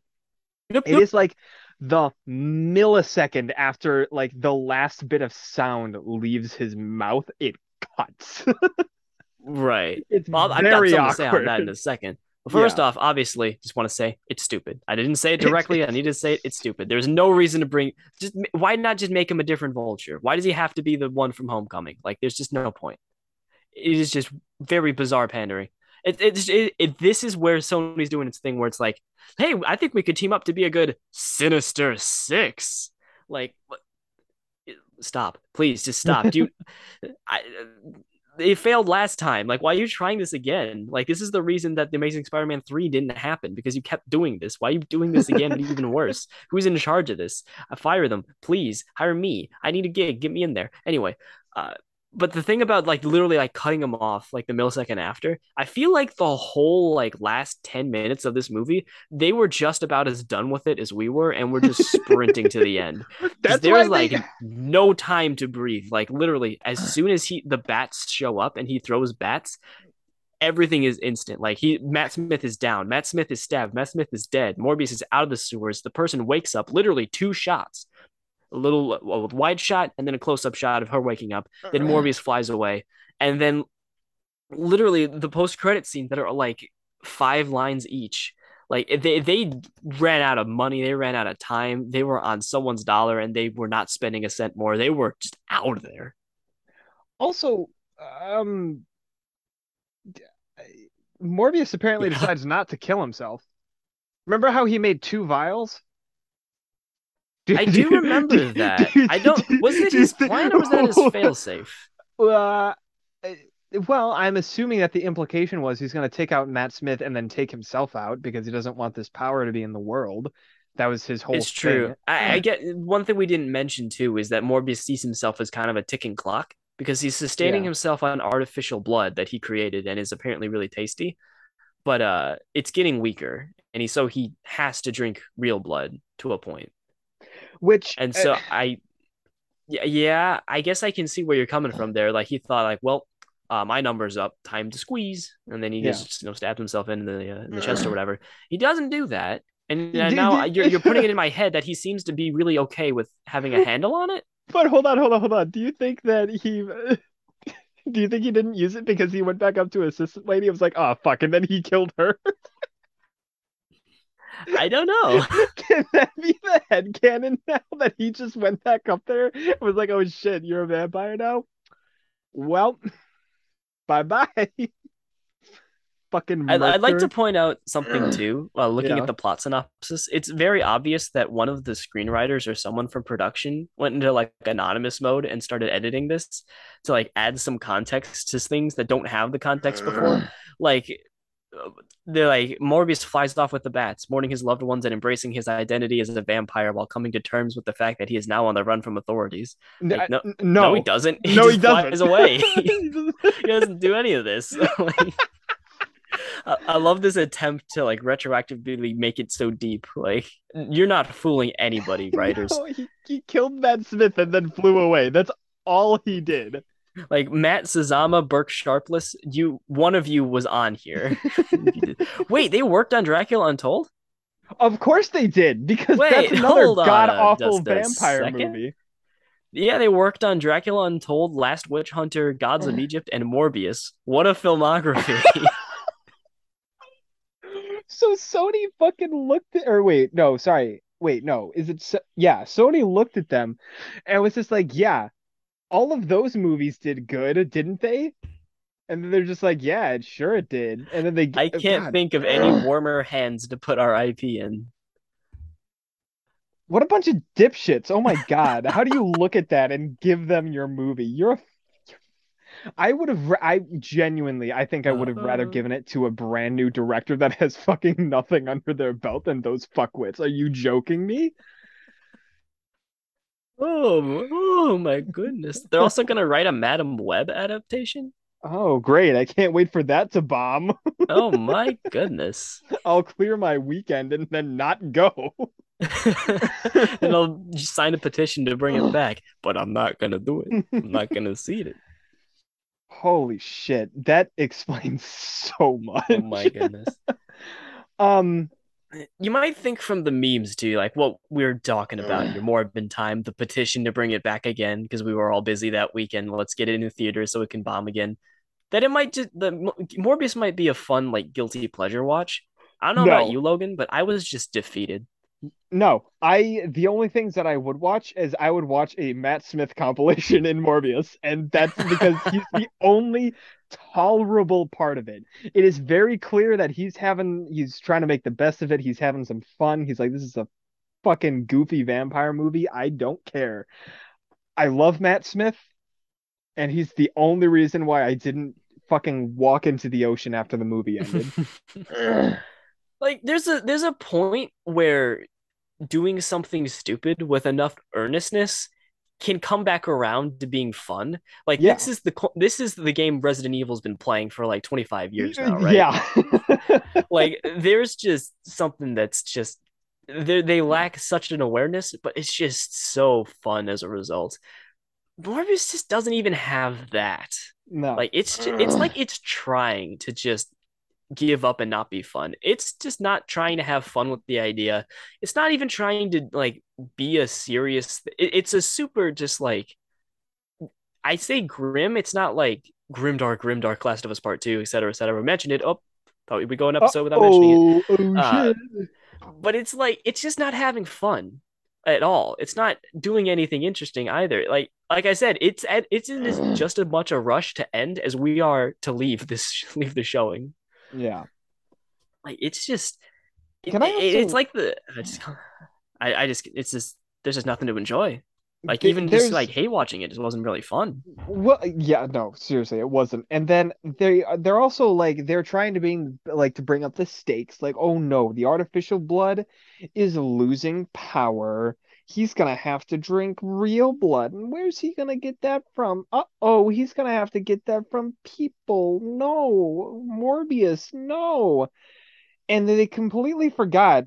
Yep, it yep. is like the millisecond after like the last bit of sound leaves his mouth, it cuts. Right. it's Well, I've got very something to say awkward. on that in a second. Well, first Yeah. off, obviously, just want to say it's stupid. I didn't say it directly. I need to say it. It's stupid. There's no reason to bring. Just why not just make him a different vulture? Why does he have to be the one from Homecoming? Like, there's just no point. It is just very bizarre pandering. It, it's it, it, this is where Sony's doing its thing, where it's like, hey, I think we could team up to be a good Sinister Six. Like, stop, please, just stop. Do you? I, it failed last time. Like, why are you trying this again? Like, this is the reason that the Amazing Spider-Man 3 didn't happen because you kept doing this. Why are you doing this again, but even worse? Who's in charge of this? I fire them. Please hire me. I need a gig. Get me in there. Anyway, uh, but the thing about like literally like cutting them off like the millisecond after, I feel like the whole like last 10 minutes of this movie, they were just about as done with it as we were, and we're just sprinting to the end. That's there's like they... no time to breathe. Like literally, as soon as he the bats show up and he throws bats, everything is instant. Like he Matt Smith is down, Matt Smith is stabbed, Matt Smith is dead, Morbius is out of the sewers. The person wakes up, literally two shots. A little a wide shot and then a close up shot of her waking up. Then Morbius flies away, and then literally the post credit scenes that are like five lines each. Like they they ran out of money, they ran out of time. They were on someone's dollar, and they were not spending a cent more. They were just out of there. Also, um, Morbius apparently Yeah. decides not to kill himself. Remember how he made two vials? I do remember that. I don't. Was it his plan or was that his failsafe? Uh, well, I'm assuming that the implication was he's going to take out Matt Smith and then take himself out because he doesn't want this power to be in the world. That was his whole It's true. I, I get one thing we didn't mention too is that Morbius sees himself as kind of a ticking clock because he's sustaining Yeah. himself on artificial blood that he created and is apparently really tasty. But uh, it's getting weaker, and he so he has to drink real blood to a point. Which And so uh, I, yeah, yeah, I guess I can see where you're coming from there. Like he thought, like, well, uh, my number's up, time to squeeze, and then he Yeah. just you know stabbed himself in the uh, in the chest or whatever. He doesn't do that, and uh, now you're you're putting it in my head that he seems to be really okay with having a handle on it. but hold on, hold on, hold on. Do you think that he? Do you think he didn't use it because he went back up to his assistant lady? and was like, oh fuck, and then he killed her. I don't know. Can that be the head headcanon now that he just went back up there and was like, oh shit, you're a vampire now? Well, bye bye. Fucking I'd, I'd like to point out something too. Uh, looking Yeah. at the plot synopsis, it's very obvious that one of the screenwriters or someone from production went into like anonymous mode and started editing this to like add some context to things that don't have the context before. like they're like Morbius flies off with the bats, mourning his loved ones and embracing his identity as a vampire while coming to terms with the fact that he is now on the run from authorities. Like, no- n- No, no, he doesn't. He no, just he doesn't. away. He doesn't. he doesn't do any of this. Like, I, I love this attempt to like retroactively make it so deep. Like you're not fooling anybody, writers. No, he, he killed Matt Smith and then flew away. That's all he did. Like Matt Sazama, Burke Sharpless, you one of you was on here. Wait, they worked on Dracula Untold? Of course they did, because Wait, that's another god awful vampire second. movie. Yeah, they worked on Dracula Untold, Last Witch Hunter, Gods of Egypt, and Morbius. What a filmography. So Sony fucking looked at, or wait, no, sorry, wait, no, is it? So, yeah, Sony looked at them and was just like, yeah, all of those movies did good, didn't they? And then they're just like, yeah, sure it did. And then they, I can't God, think of any warmer hands to put our IP in. what a bunch of dipshits. Oh my God, how do you look at that and give them your movie? You're a I would have, I genuinely, I think I would have rather Uh. given it to a brand new director that has fucking nothing under their belt than those fuckwits. Are you joking me? Oh, oh my goodness. They're also gonna write a Madame Web adaptation? Oh, great. I can't wait for that to bomb. Oh my goodness. I'll clear my weekend and then not go. and I'll sign a petition to bring it back, but I'm not gonna do it. I'm not gonna see it. Holy shit. That explains so much. Oh my goodness. Um, You might think from the memes too, like what we're talking about in your Morbin time, the petition to bring it back again because we were all busy that weekend. Let's get it in the theater so it can bomb again. that it might just the Morbius might be a fun like guilty pleasure watch. I don't know no. about you, Logan, but I was just defeated. No, I the only things that I would watch is I would watch a Matt Smith compilation in Morbius, and that's because he's the only tolerable part of it. It is very clear that he's having he's trying to make the best of it. He's having some fun. He's like, this is a fucking goofy vampire movie. I don't care. I love Matt Smith, and he's the only reason why I didn't fucking walk into the ocean after the movie ended. like there's a there's a point where doing something stupid with enough earnestness can come back around to being fun. Like yeah. this is the this is the game Resident Evil's been playing for like 25 years now, right? Yeah. like there's just something that's just they they lack such an awareness, but it's just so fun as a result. Morbius just doesn't even have that. No. Like it's just, it's like it's trying to just give up and not be fun. It's just not trying to have fun with the idea. It's not even trying to like be a serious. It, it's a super just like I say grim. It's not like grim dark, grim dark, Last of Us Part Two, et etc., etc. We mentioned it. Oh, thought we'd go an episode without mentioning it. Oh, uh, but it's like it's just not having fun at all. It's not doing anything interesting either. Like like I said, it's it's in just as much a rush to end as we are to leave this leave the showing. Yeah. Like it's just Can it, I it's like the I just I, I just it's just there's just nothing to enjoy. Like even There's... just like hate watching it just wasn't really fun. Well, yeah, no, seriously, it wasn't. And then they they're also like they're trying to bring like to bring up the stakes. Like, oh no, the artificial blood is losing power he's gonna have to drink real blood. And where's he gonna get that from? Uh oh, he's gonna have to get that from people. No, Morbius, no. And they completely forgot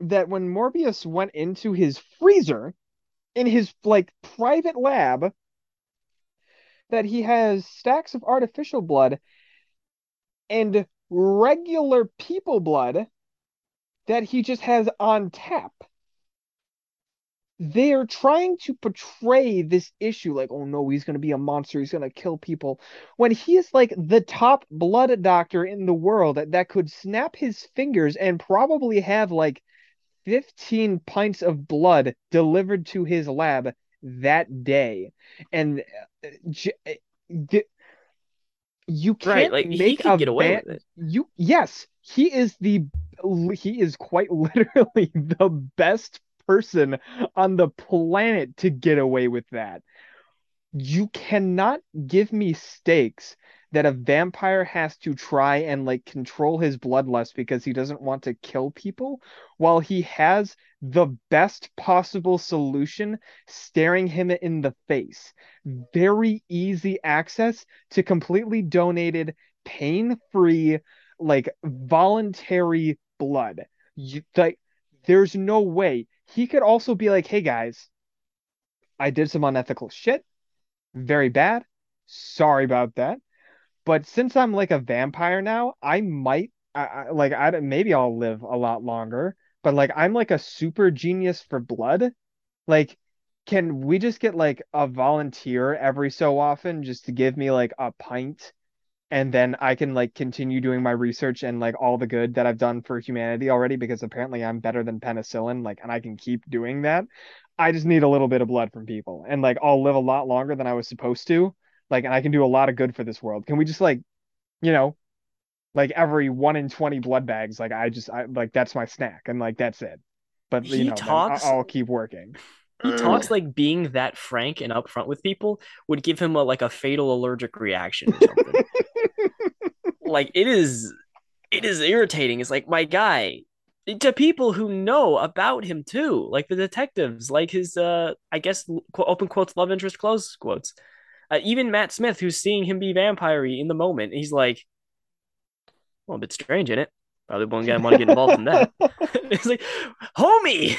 that when Morbius went into his freezer in his like private lab, that he has stacks of artificial blood and regular people blood that he just has on tap they're trying to portray this issue like, oh no, he's going to be a monster. He's going to kill people. When he is like the top blood doctor in the world that, that could snap his fingers and probably have like 15 pints of blood delivered to his lab that day. And uh, uh you can't right, like, make a get away with it. You yes, he is the he is quite literally the best person on the planet to get away with that. You cannot give me stakes that a vampire has to try and like control his bloodlust because he doesn't want to kill people while he has the best possible solution staring him in the face. Very easy access to completely donated, pain free, like voluntary blood. You, like, there's no way he could also be like, hey guys, I did some unethical shit. Very bad. Sorry about that. But since I'm like a vampire now, I might I, I like I maybe I'll live a lot longer. But like I'm like a super genius for blood. Like, can we just get like a volunteer every so often just to give me like a pint and then I can like continue doing my research and like all the good that I've done for humanity already because apparently I'm better than penicillin like and I can keep doing that. I just need a little bit of blood from people and like I'll live a lot longer than I was supposed to. Like and I can do a lot of good for this world. Can we just like you know like every 1 in 20 blood bags like I just I like that's my snack and like that's it. But he you know talks... I'll keep working he talks like being that frank and upfront with people would give him a like a fatal allergic reaction or something. like it is it is irritating. It's like my guy to people who know about him too, like the detectives, like his uh I guess open quotes love interest close quotes. Uh, even Matt Smith, who's seeing him be vampire in the moment, he's like, well, a bit strange in it. Probably one guy want to get involved in that. it's like, homie,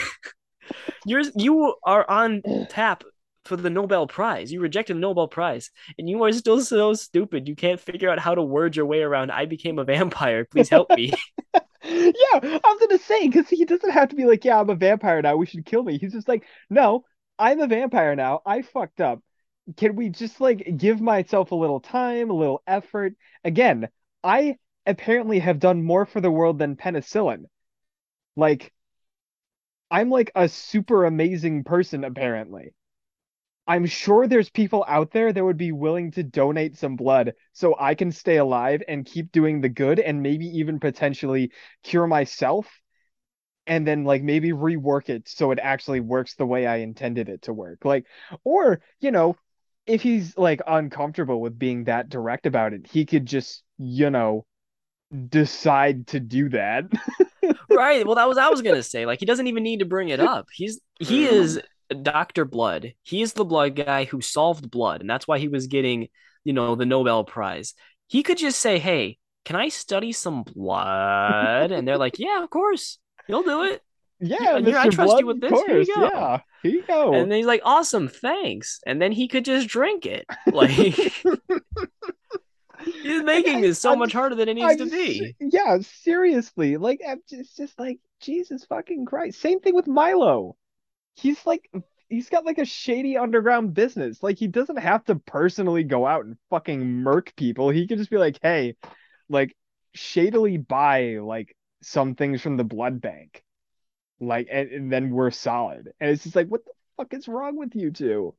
you're you are on tap for the Nobel Prize. You rejected the Nobel Prize, and you are still so stupid. You can't figure out how to word your way around. I became a vampire. Please help me. yeah, I was gonna say because he doesn't have to be like, yeah, I'm a vampire now. We should kill me. He's just like, no, I'm a vampire now. I fucked up. can we just like give myself a little time, a little effort? Again, I apparently have done more for the world than penicillin. Like, I'm like a super amazing person, apparently. I'm sure there's people out there that would be willing to donate some blood so I can stay alive and keep doing the good and maybe even potentially cure myself and then like maybe rework it so it actually works the way I intended it to work. Like, or, you know, if he's like uncomfortable with being that direct about it, he could just, you know, decide to do that. right. Well, that was I was gonna say. Like, he doesn't even need to bring it up. He's he mm-hmm. is Doctor Blood. He's the blood guy who solved blood, and that's why he was getting, you know, the Nobel Prize. He could just say, "Hey, can I study some blood?" And they're like, "Yeah, of course, you'll do it." Yeah, Here, I trust Blood, you with this. Here you go. Yeah, here you go. And then he's like, "Awesome, thanks." And then he could just drink it. Like he's making this so I much harder than it needs I to be. Yeah, seriously. Like, just, it's just like Jesus fucking Christ. Same thing with Milo. He's like, he's got like a shady underground business. Like, he doesn't have to personally go out and fucking murk people. He could just be like, hey, like, shadily buy like some things from the blood bank. Like, and, and then we're solid. And it's just like, what the fuck is wrong with you two?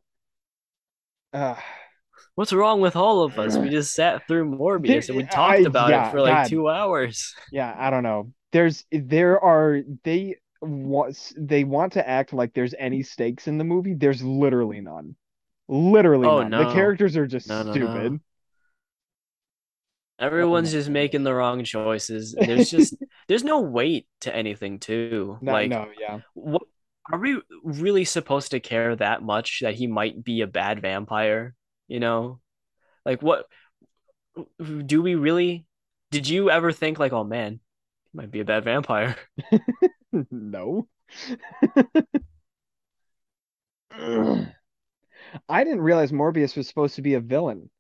Uh, What's wrong with all of us? We just sat through Morbius and we talked I- about yeah, it for like God. two hours. yeah, I don't know. There's there are they want they want to act like there's any stakes in the movie. There's literally none. Literally Oh, none. The characters are just No, no, stupid. no. Everyone's just making the wrong choices. There's just there's no weight to anything too. No, like no, yeah. what are we really supposed to care that much that he might be a bad vampire? You know? Like what do we really did you ever think like, oh man, he might be a bad vampire? No. I didn't realize Morbius was supposed to be a villain.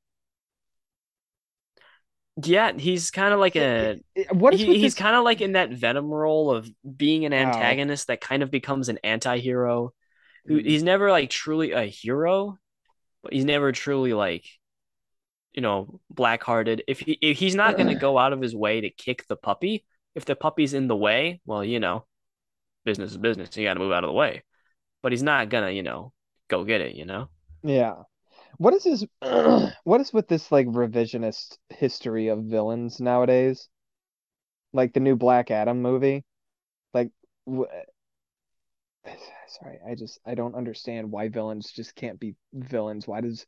Yeah, he's kind of like a What is he, he's kind of like in that Venom role of being an Oh. antagonist that kind of becomes an anti-hero. Who Mm. he's never like truly a hero, he's never truly like you know, black-hearted. If he if he's not going to go out of his way to kick the puppy, if the puppy's in the way, well, you know, business is business. You got to move out of the way. But he's not going to, you know, go get it, you know? Yeah. What is this? What is with this like revisionist history of villains nowadays? Like the new Black Adam movie? Like, sorry, I just I don't understand why villains just can't be villains. Why does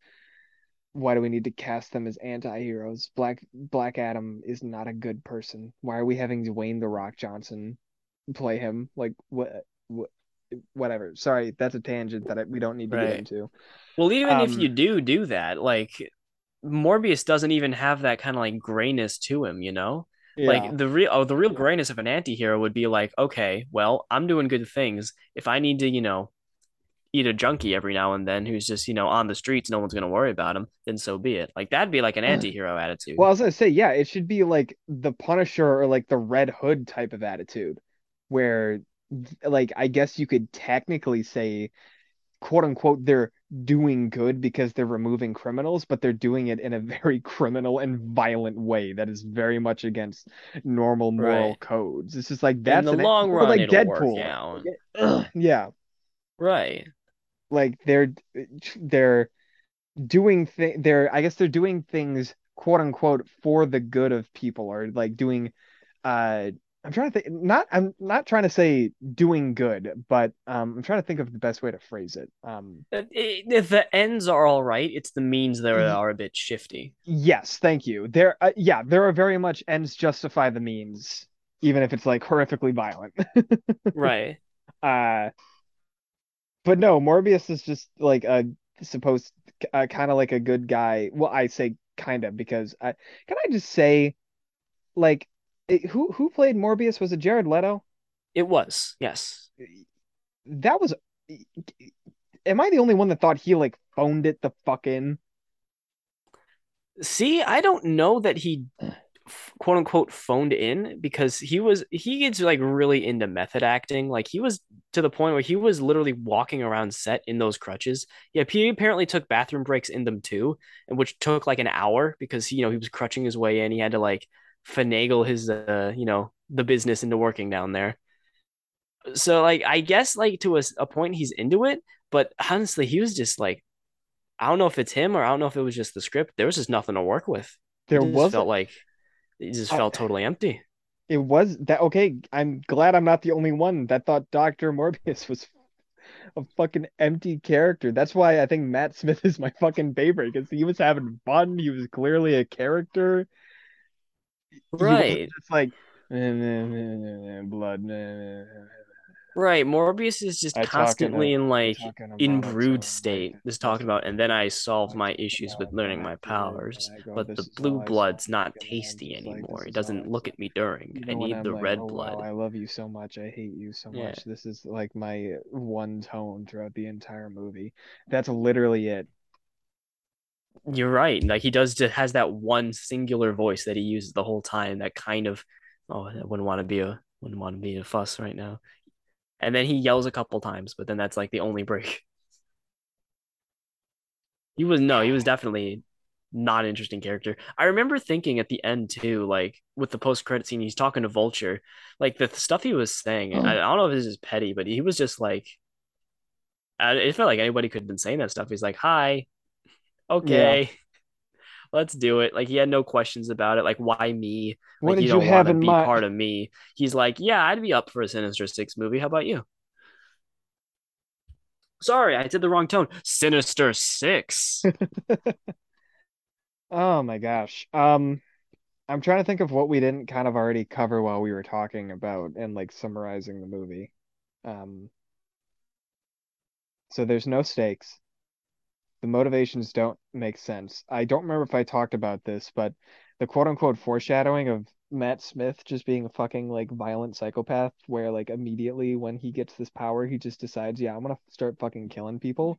why do we need to cast them as anti-heroes? Black Black Adam is not a good person. Why are we having Dwayne the Rock Johnson play him? Like what what whatever. Sorry, that's a tangent that I, we don't need to Right. get into. Well, even if Um, you do do that, like Morbius doesn't even have that kind of like grayness to him, you know? Yeah. Like the real oh, the real grayness of an anti-hero would be like, okay, well, I'm doing good things. If I need to, you know, eat a junkie every now and then who's just, you know, on the streets, no one's gonna worry about him, then so be it. Like that'd be like an anti-hero attitude. Well, I was gonna say, yeah, it should be like the Punisher or like the Red Hood type of attitude, where, like, I guess you could technically say, quote unquote, they're doing good because they're removing criminals, but they're doing it in a very criminal and violent way that is very much against normal moral Right. codes. It's just like that's In the long or run, like Deadpool. Yeah, Right. like they're they're doing th they're I guess they're doing things quote unquote for the good of people or like doing uh I'm trying to think not I'm not trying to say doing good but um I'm trying to think of the best way to phrase it um If the ends are all right, it's the means that are a bit shifty. yes thank you there uh, yeah there are very much ends justify the means even if it's like horrifically violent Right. uh but no Morbius is just like a supposed uh, kind of like a good guy well I say kind of because I can I just say like it, who who played Morbius was it Jared Leto It was. Yes. that was am I the only one that thought he like phoned it the fuck in See, I don't know that he quote unquote phoned in because he was he gets like really into method acting. Like he was to the point where he was literally walking around set in those crutches. Yeah, he apparently took bathroom breaks in them too, and which took like an hour because you know he was crutching his way in. He had to like finagle his uh you know the business into working down there. So like I guess like to a, a point he's into it, but honestly he was just like I don't know if it's him or I don't know if it was just the script. There was just nothing to work with. There it was felt like it just felt I, totally empty. It was that okay. I'm glad I'm not the only one that thought Doctor Morbius was a fucking empty character. That's why I think Matt Smith is my fucking favorite because he was having fun. He was clearly a character. Right. It's like blood. Right. Morbius is just I constantly in like in brood state, just talking about, and then I solve my issues with learning my powers. But the blue blood's not tasty anymore. It doesn't look at me during. I need the red blood. I love you so much. I hate you so much. This is like my one tone throughout the entire movie. That's literally it. You're right. Like he does just has that one singular voice that he uses the whole time. That kind of oh, I wouldn't want to be a wouldn't want to be a fuss right now and then he yells a couple times, but then that's like the only break. He was no, he was definitely not an interesting character. I remember thinking at the end too, like with the post credit scene, he's talking to Vulture, like the stuff he was saying. I, I, mm. don't know if this is petty, but he was just like, it felt like anybody could have been saying that stuff. He's like, "Hi, okay." Yeah let's do it. Like he had no questions about it. Like, why me? Like, what did you, don't you have in be mind? part of me. He's like, yeah, I'd be up for a Sinister Six movie. How about you? Sorry, I did the wrong tone. Sinister Six. oh my gosh. Um, I'm trying to think of what we didn't kind of already cover while we were talking about and like summarizing the movie. Um, so there's no stakes the motivations don't make sense. I don't remember if I talked about this, but the quote unquote foreshadowing of Matt Smith just being a fucking like violent psychopath where like immediately when he gets this power he just decides, yeah, I'm going to start fucking killing people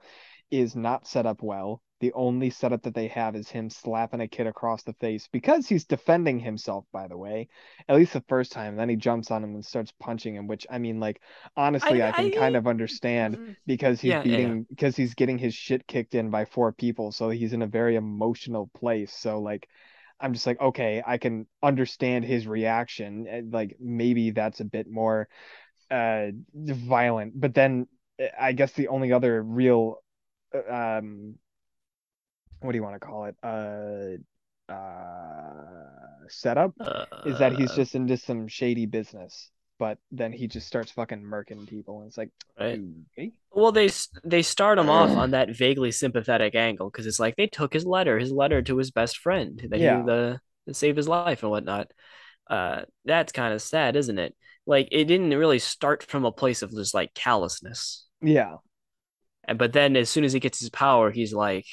is not set up well. The only setup that they have is him slapping a kid across the face because he's defending himself, by the way. At least the first time. Then he jumps on him and starts punching him, which I mean, like, honestly, I, I can I, kind of understand mm-hmm. because he's yeah, beating yeah. because he's getting his shit kicked in by four people. So he's in a very emotional place. So like I'm just like, okay, I can understand his reaction. Like maybe that's a bit more uh violent. But then I guess the only other real um what do you want to call it? Uh, uh, setup uh, is that he's uh. just into some shady business, but then he just starts fucking murking people, and it's like, right. okay. Well, they they start him off on that vaguely sympathetic angle because it's like they took his letter, his letter to his best friend that yeah. he the save his life and whatnot. Uh, that's kind of sad, isn't it? Like it didn't really start from a place of just like callousness. Yeah. And but then as soon as he gets his power, he's like,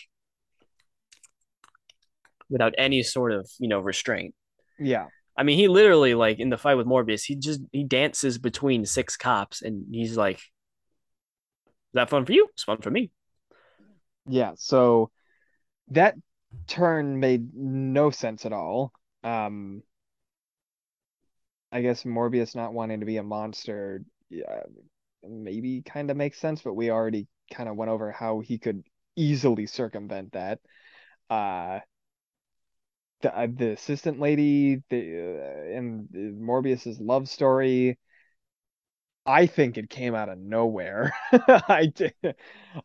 without any sort of you know restraint. Yeah. I mean, he literally like in the fight with Morbius, he just he dances between six cops, and he's like, "Is that fun for you? It's fun for me." Yeah. So that turn made no sense at all. Um, I guess Morbius not wanting to be a monster, yeah, maybe kind of makes sense, but we already kind of went over how he could easily circumvent that. Uh, the, uh, the assistant lady the uh, and Morbius's love story I think it came out of nowhere. I did,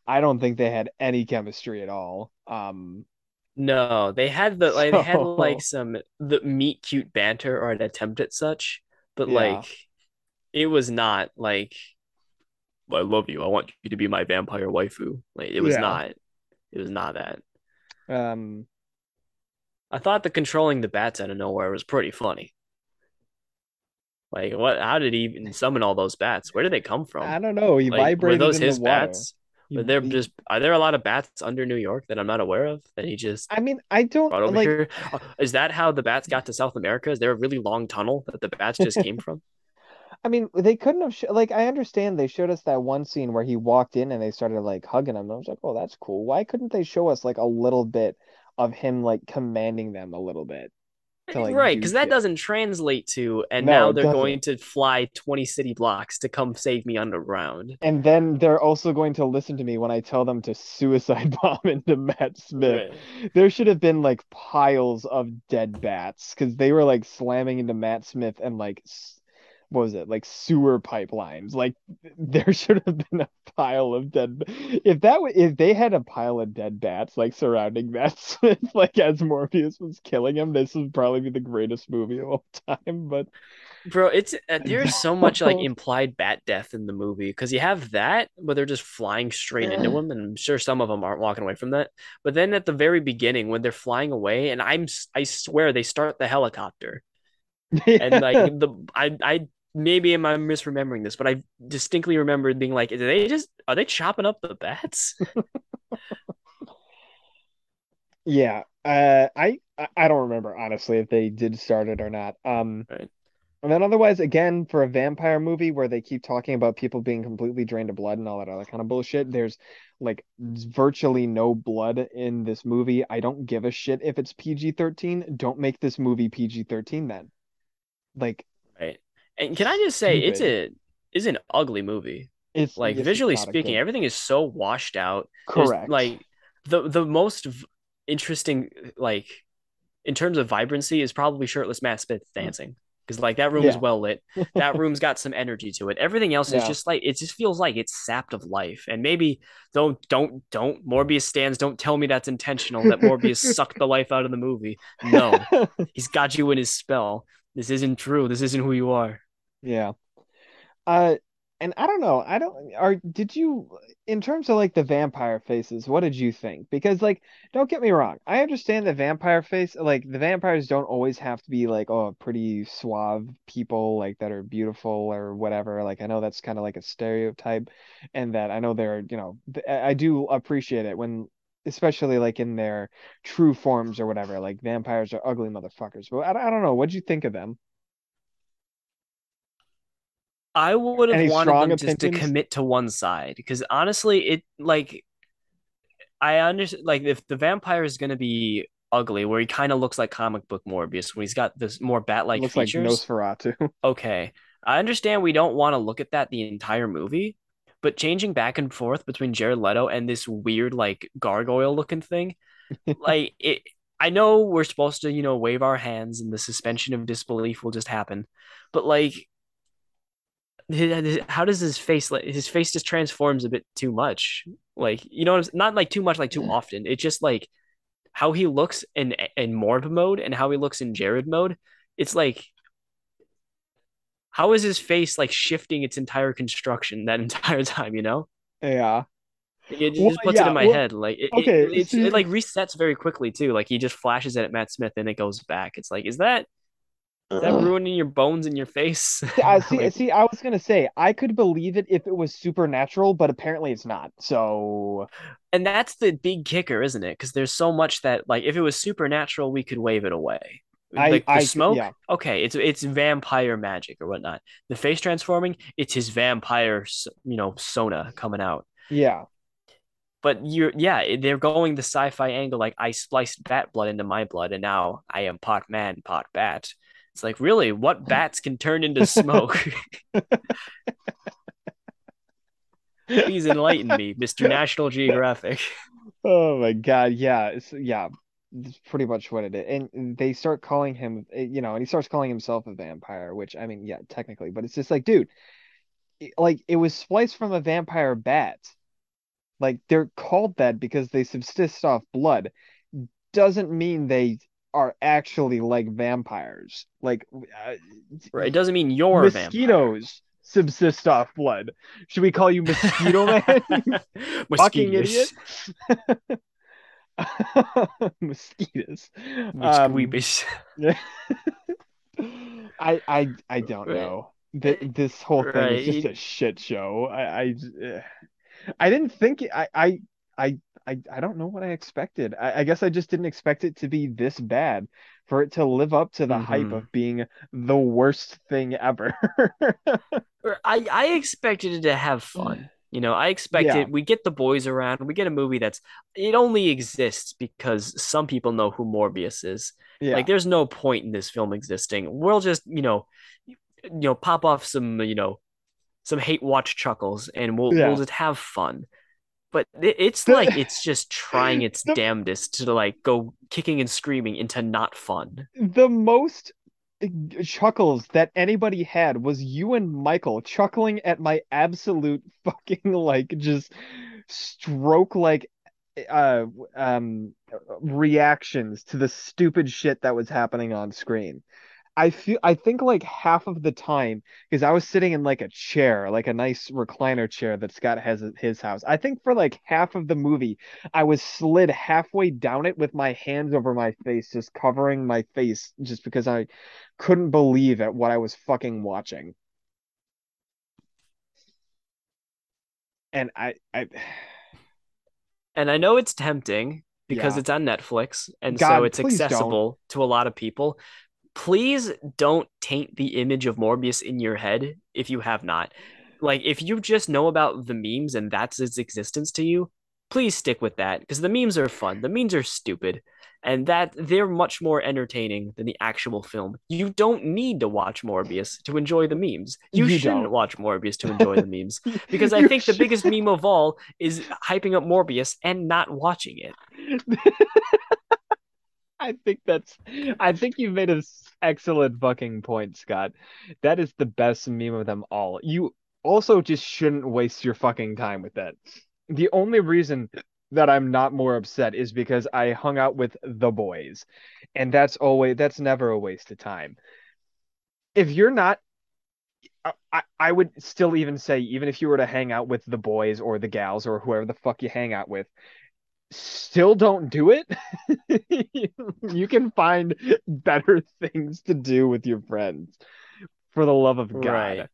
I don't think they had any chemistry at all. Um no, they had the like so... they had like some the meet cute banter or an attempt at such, but yeah. like it was not like I love you. I want you to be my vampire waifu. Like it was yeah. not it was not that. Um I thought the controlling the bats out of nowhere was pretty funny. Like what? How did he even summon all those bats? Where did they come from? I don't know. He like, vibrated. Were those his bats? Were there just are there a lot of bats under New York that I'm not aware of that he just? I mean, I don't like. Here? Uh, is that how the bats got to South America? Is there a really long tunnel that the bats just came from? I mean, they couldn't have sh- like I understand they showed us that one scene where he walked in and they started like hugging him. I was like, oh, that's cool. Why couldn't they show us like a little bit of him like commanding them a little bit. to like Right, do because that doesn't translate to, and No, now they're going to fly 20 city blocks to come save me underground. And then they're also going to listen to me when I tell them to suicide bomb into Matt Smith. Right. There should have been like piles of dead bats because they were like slamming into Matt Smith and like s- what was it? Like sewer pipelines. Like there should have been a pile of dead. If that w if they had a pile of dead bats like surrounding Smith, like as Morbius was killing him, this would probably be the greatest movie of all time. But Bro, it's uh, there's so much like implied bat death in the movie because you have that, but they're just flying straight into him, and I'm sure some of them aren't walking away from that. But then at the very beginning, when they're flying away, and I'm i swear they start the helicopter, and like the I I maybe am I misremembering this, but I distinctly remember being like, are they just are they chopping up the bats? Yeah, uh, I I don't remember honestly if they did start it or not. Um, Right. and then otherwise, again, for a vampire movie where they keep talking about people being completely drained of blood and all that other kind of bullshit, there's like virtually no blood in this movie. I don't give a shit if it's PG-13. Don't make this movie PG-13 then. Like. And can I just say it's a is an ugly movie. It's Like it's visually speaking, everything is so washed out. There's Correct. like the the most v- interesting like in terms of vibrancy is probably shirtless Matt Smith mm. dancing. Because like that room is well lit. That room's got some energy to it. Everything else is just like it just feels like it's sapped of life. And maybe don't don't don't Morbius stands, don't tell me that's intentional, that Morbius sucked the life out of the movie. No. He's got you in his spell. This isn't true. This isn't who you are. Yeah. Uh, and I don't know. I don't are did you in terms of like the vampire faces, what did you think? Because like don't get me wrong. I understand the vampire face like the vampires don't always have to be like oh pretty suave people like that are beautiful or whatever. Like I know that's kind of like a stereotype and that I know they're, you know, I do appreciate it when especially like in their true forms or whatever. Like vampires are ugly motherfuckers. But I, I don't know. What'd you think of them? I would have Any wanted them just to commit to one side because honestly, it like I understand like if the vampire is gonna be ugly, where he kind of looks like comic book Morbius, when he's got this more bat-like Looks like features. Nosferatu. Okay, I understand we don't want to look at that the entire movie, but changing back and forth between Jared Leto and this weird like gargoyle looking thing, like it. I know we're supposed to, you know, wave our hands and the suspension of disbelief will just happen, but like Uh, how does his face like his face just transforms a bit too much. Like you know not like too much like too often. It's just like how he looks in in morb mode and how he looks in jared mode it's like how is his face like shifting its entire construction that entire time you know? Yeah. it Well, just puts it in my Well, head like it, it okay. it's it See, like resets very quickly too. Like he just flashes it at matt smith and it goes back. It's like is that is that ruining your bones in your face I see. See, I was gonna say I could believe it if it was supernatural, but apparently it's not. So and that's the big kicker, isn't it? Because there's so much that like if it was supernatural, we could wave it away. I, Like the I, smoke, yeah, okay, it's it's vampire magic or whatnot. The face transforming, it's his vampire, you know, sona coming out. yeah, But you're yeah, they're going the sci-fi angle. Like I spliced bat blood into my blood, and now I am pot man, pot bat. It's like really, what bats can turn into smoke? Please enlighten me, Mr. National Geographic. Oh my God, yeah, it's, yeah. That's pretty much what it is. And they start calling him, eh, you know, and he starts calling himself a vampire, which I mean, yeah, technically, but it's just like, dude, like it was spliced from a vampire bat. Like they're called that because they subsist off blood. Doesn't mean they are actually like vampires. Like uh, Right? It doesn't mean you're a vampire. mosquitoes subsist off blood. Should we call you Mosquito Man? Fucking idiot. Mosquitoes. Mosquitoes. Um, I I I don't know. Th this whole thing is just a shit show. I I eh. I didn't think I I I I I don't know what I expected. I, I guess I just didn't expect it to be this bad for it to live up to the hype hmm of being the worst thing ever. I I expected it to have fun. You know, I Yeah, expected we get the boys around. We get a movie that's it only exists because some people know who Morbius is, Yeah. Like there's no point in this film existing. We'll just, you know, you know, pop off some, you know, some hate watch chuckles and we'll Yeah. we'll just have fun. But it's like it's just trying its The- damnedest to like go kicking and screaming into not fun. the most uh, chuckles that anybody had was you and Michael chuckling at my absolute fucking like just stroke like uh um reactions to the stupid shit that was happening on screen. I feel I think like half of the time because I was sitting in like a chair, like a nice recliner chair that Scott has at his house. I think for like half of the movie, I was slid halfway down it with my hands over my face, just covering my face, just because I couldn't believe at what I was fucking watching. And I, I, And I know it's tempting because Yeah. it's on Netflix and God, so it's please don't. accessible to a lot of people. Please don't taint the image of Morbius in your head if you have not. Like if you just know about the memes and that's its existence to you, please stick with that because the memes are fun. The memes are stupid and that they're much more entertaining than the actual film. You don't need to watch Morbius to enjoy the memes. You, You shouldn't don't. watch Morbius to enjoy the memes because I think the biggest meme of all is hyping up Morbius and not watching it. I think that's I think you've made an excellent fucking point, Scott. That is the best meme of them all. You also just shouldn't waste your fucking time with that. The only reason that I'm not more upset is because I hung out with the boys. And that's always that's never a waste of time. If you're not I, I would still even say even if you were to hang out with the boys or the gals or whoever the fuck you hang out with, still don't do it. you can find better things to do with your friends. For the love of God. Right.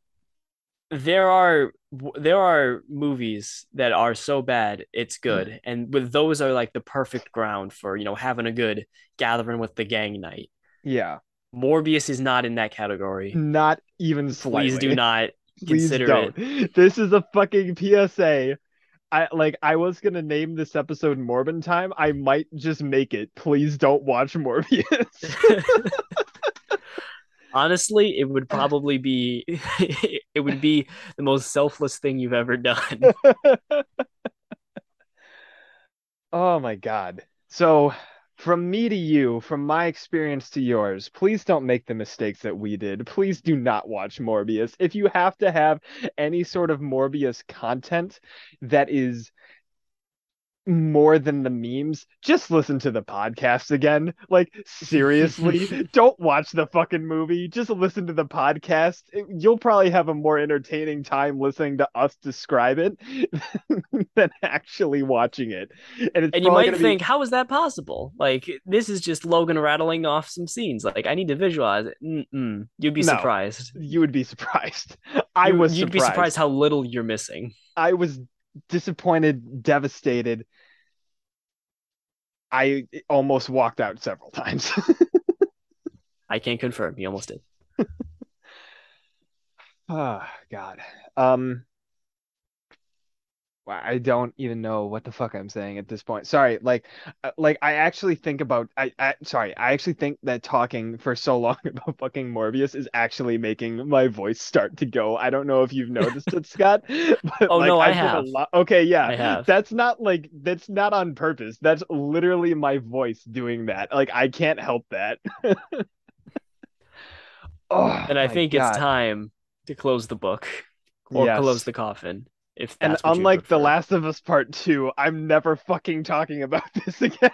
There are there are movies that are so bad it's hmm. good, and with those are like the perfect ground for you know having a good gathering with the gang night. Yeah. Morbius is not in that category. Not even slightly. Please do not Please consider don't. it. This is a fucking PSA. I like I was gonna name this episode Morbin Time. I might just make it. Please don't watch Morbius. Honestly, it would probably be it would be the most selfless thing you've ever done. Oh my God. So, from me to you, from my experience to yours, please don't make the mistakes that we did. Please do not watch Morbius. If you have to have any sort of Morbius content that is more than the memes, just listen to the podcast again. Like, seriously, don't watch the fucking movie. Just listen to the podcast. You'll probably have a more entertaining time listening to us describe it than actually watching it. And it's And you might gonna be- think, how is that possible? Like this is just Logan rattling off some scenes. Like I need to visualize it. Mm-mm. You'd be No. surprised. you would be surprised. I You- was You'd be surprised. surprised how little you're missing. I was disappointed, devastated. I almost walked out several times. I can't confirm. You almost did. Oh God. Um I don't even know what the fuck I'm saying at this point. Sorry, like uh, like I actually think about I, I sorry, I actually think that talking for so long about fucking Morbius is actually making my voice start to go. I don't know if you've noticed it, Scott, but Oh, like no, I a have. Okay, yeah. I have. That's not like that's not on purpose. That's literally my voice doing that. Like I can't help that. oh, And I think God. it's time to close the book or Yes. close the coffin. If And unlike The. Last of Us Part 2, I'm never fucking talking about this again.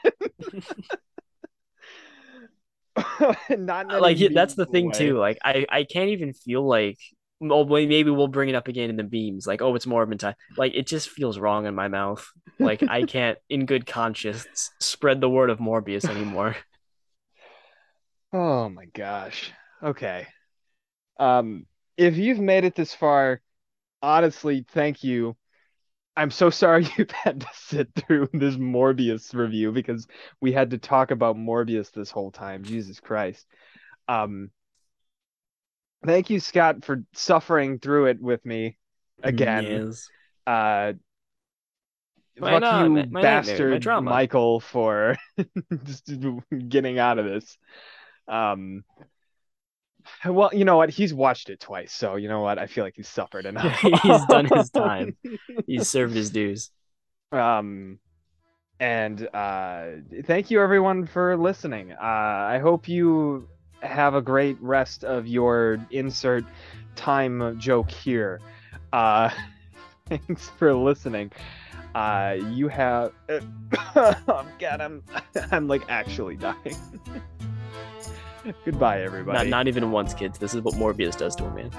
Not like that's the thing way. too. Like I I can't even feel like well maybe we'll bring it up again in the beams. Like oh it's Morbin time. Like it just feels wrong in my mouth. Like I can't in good conscience spread the word of Morbius anymore. Oh my gosh. Okay. Um, if you've made it this far, honestly, thank you. I'm so sorry you've had to sit through this Morbius review because we had to talk about Morbius this whole time. Jesus Christ. Um, thank you, Scott, for suffering through it with me again. Yes. Uh, My fuck you, my- my bastard drama. Michael, for just getting out of this. Um, well, you know what? He's watched it twice, so you know what? I feel like he's suffered enough. He's done his time. He's served his dues. Um, and uh, thank you everyone for listening. Uh, I hope you have a great rest of your insert time joke here. Uh, thanks for listening. Uh, you have. oh God, I'm I'm like actually dying. Goodbye, everybody. Not, not even once, kids. This is what Morbius does to a man.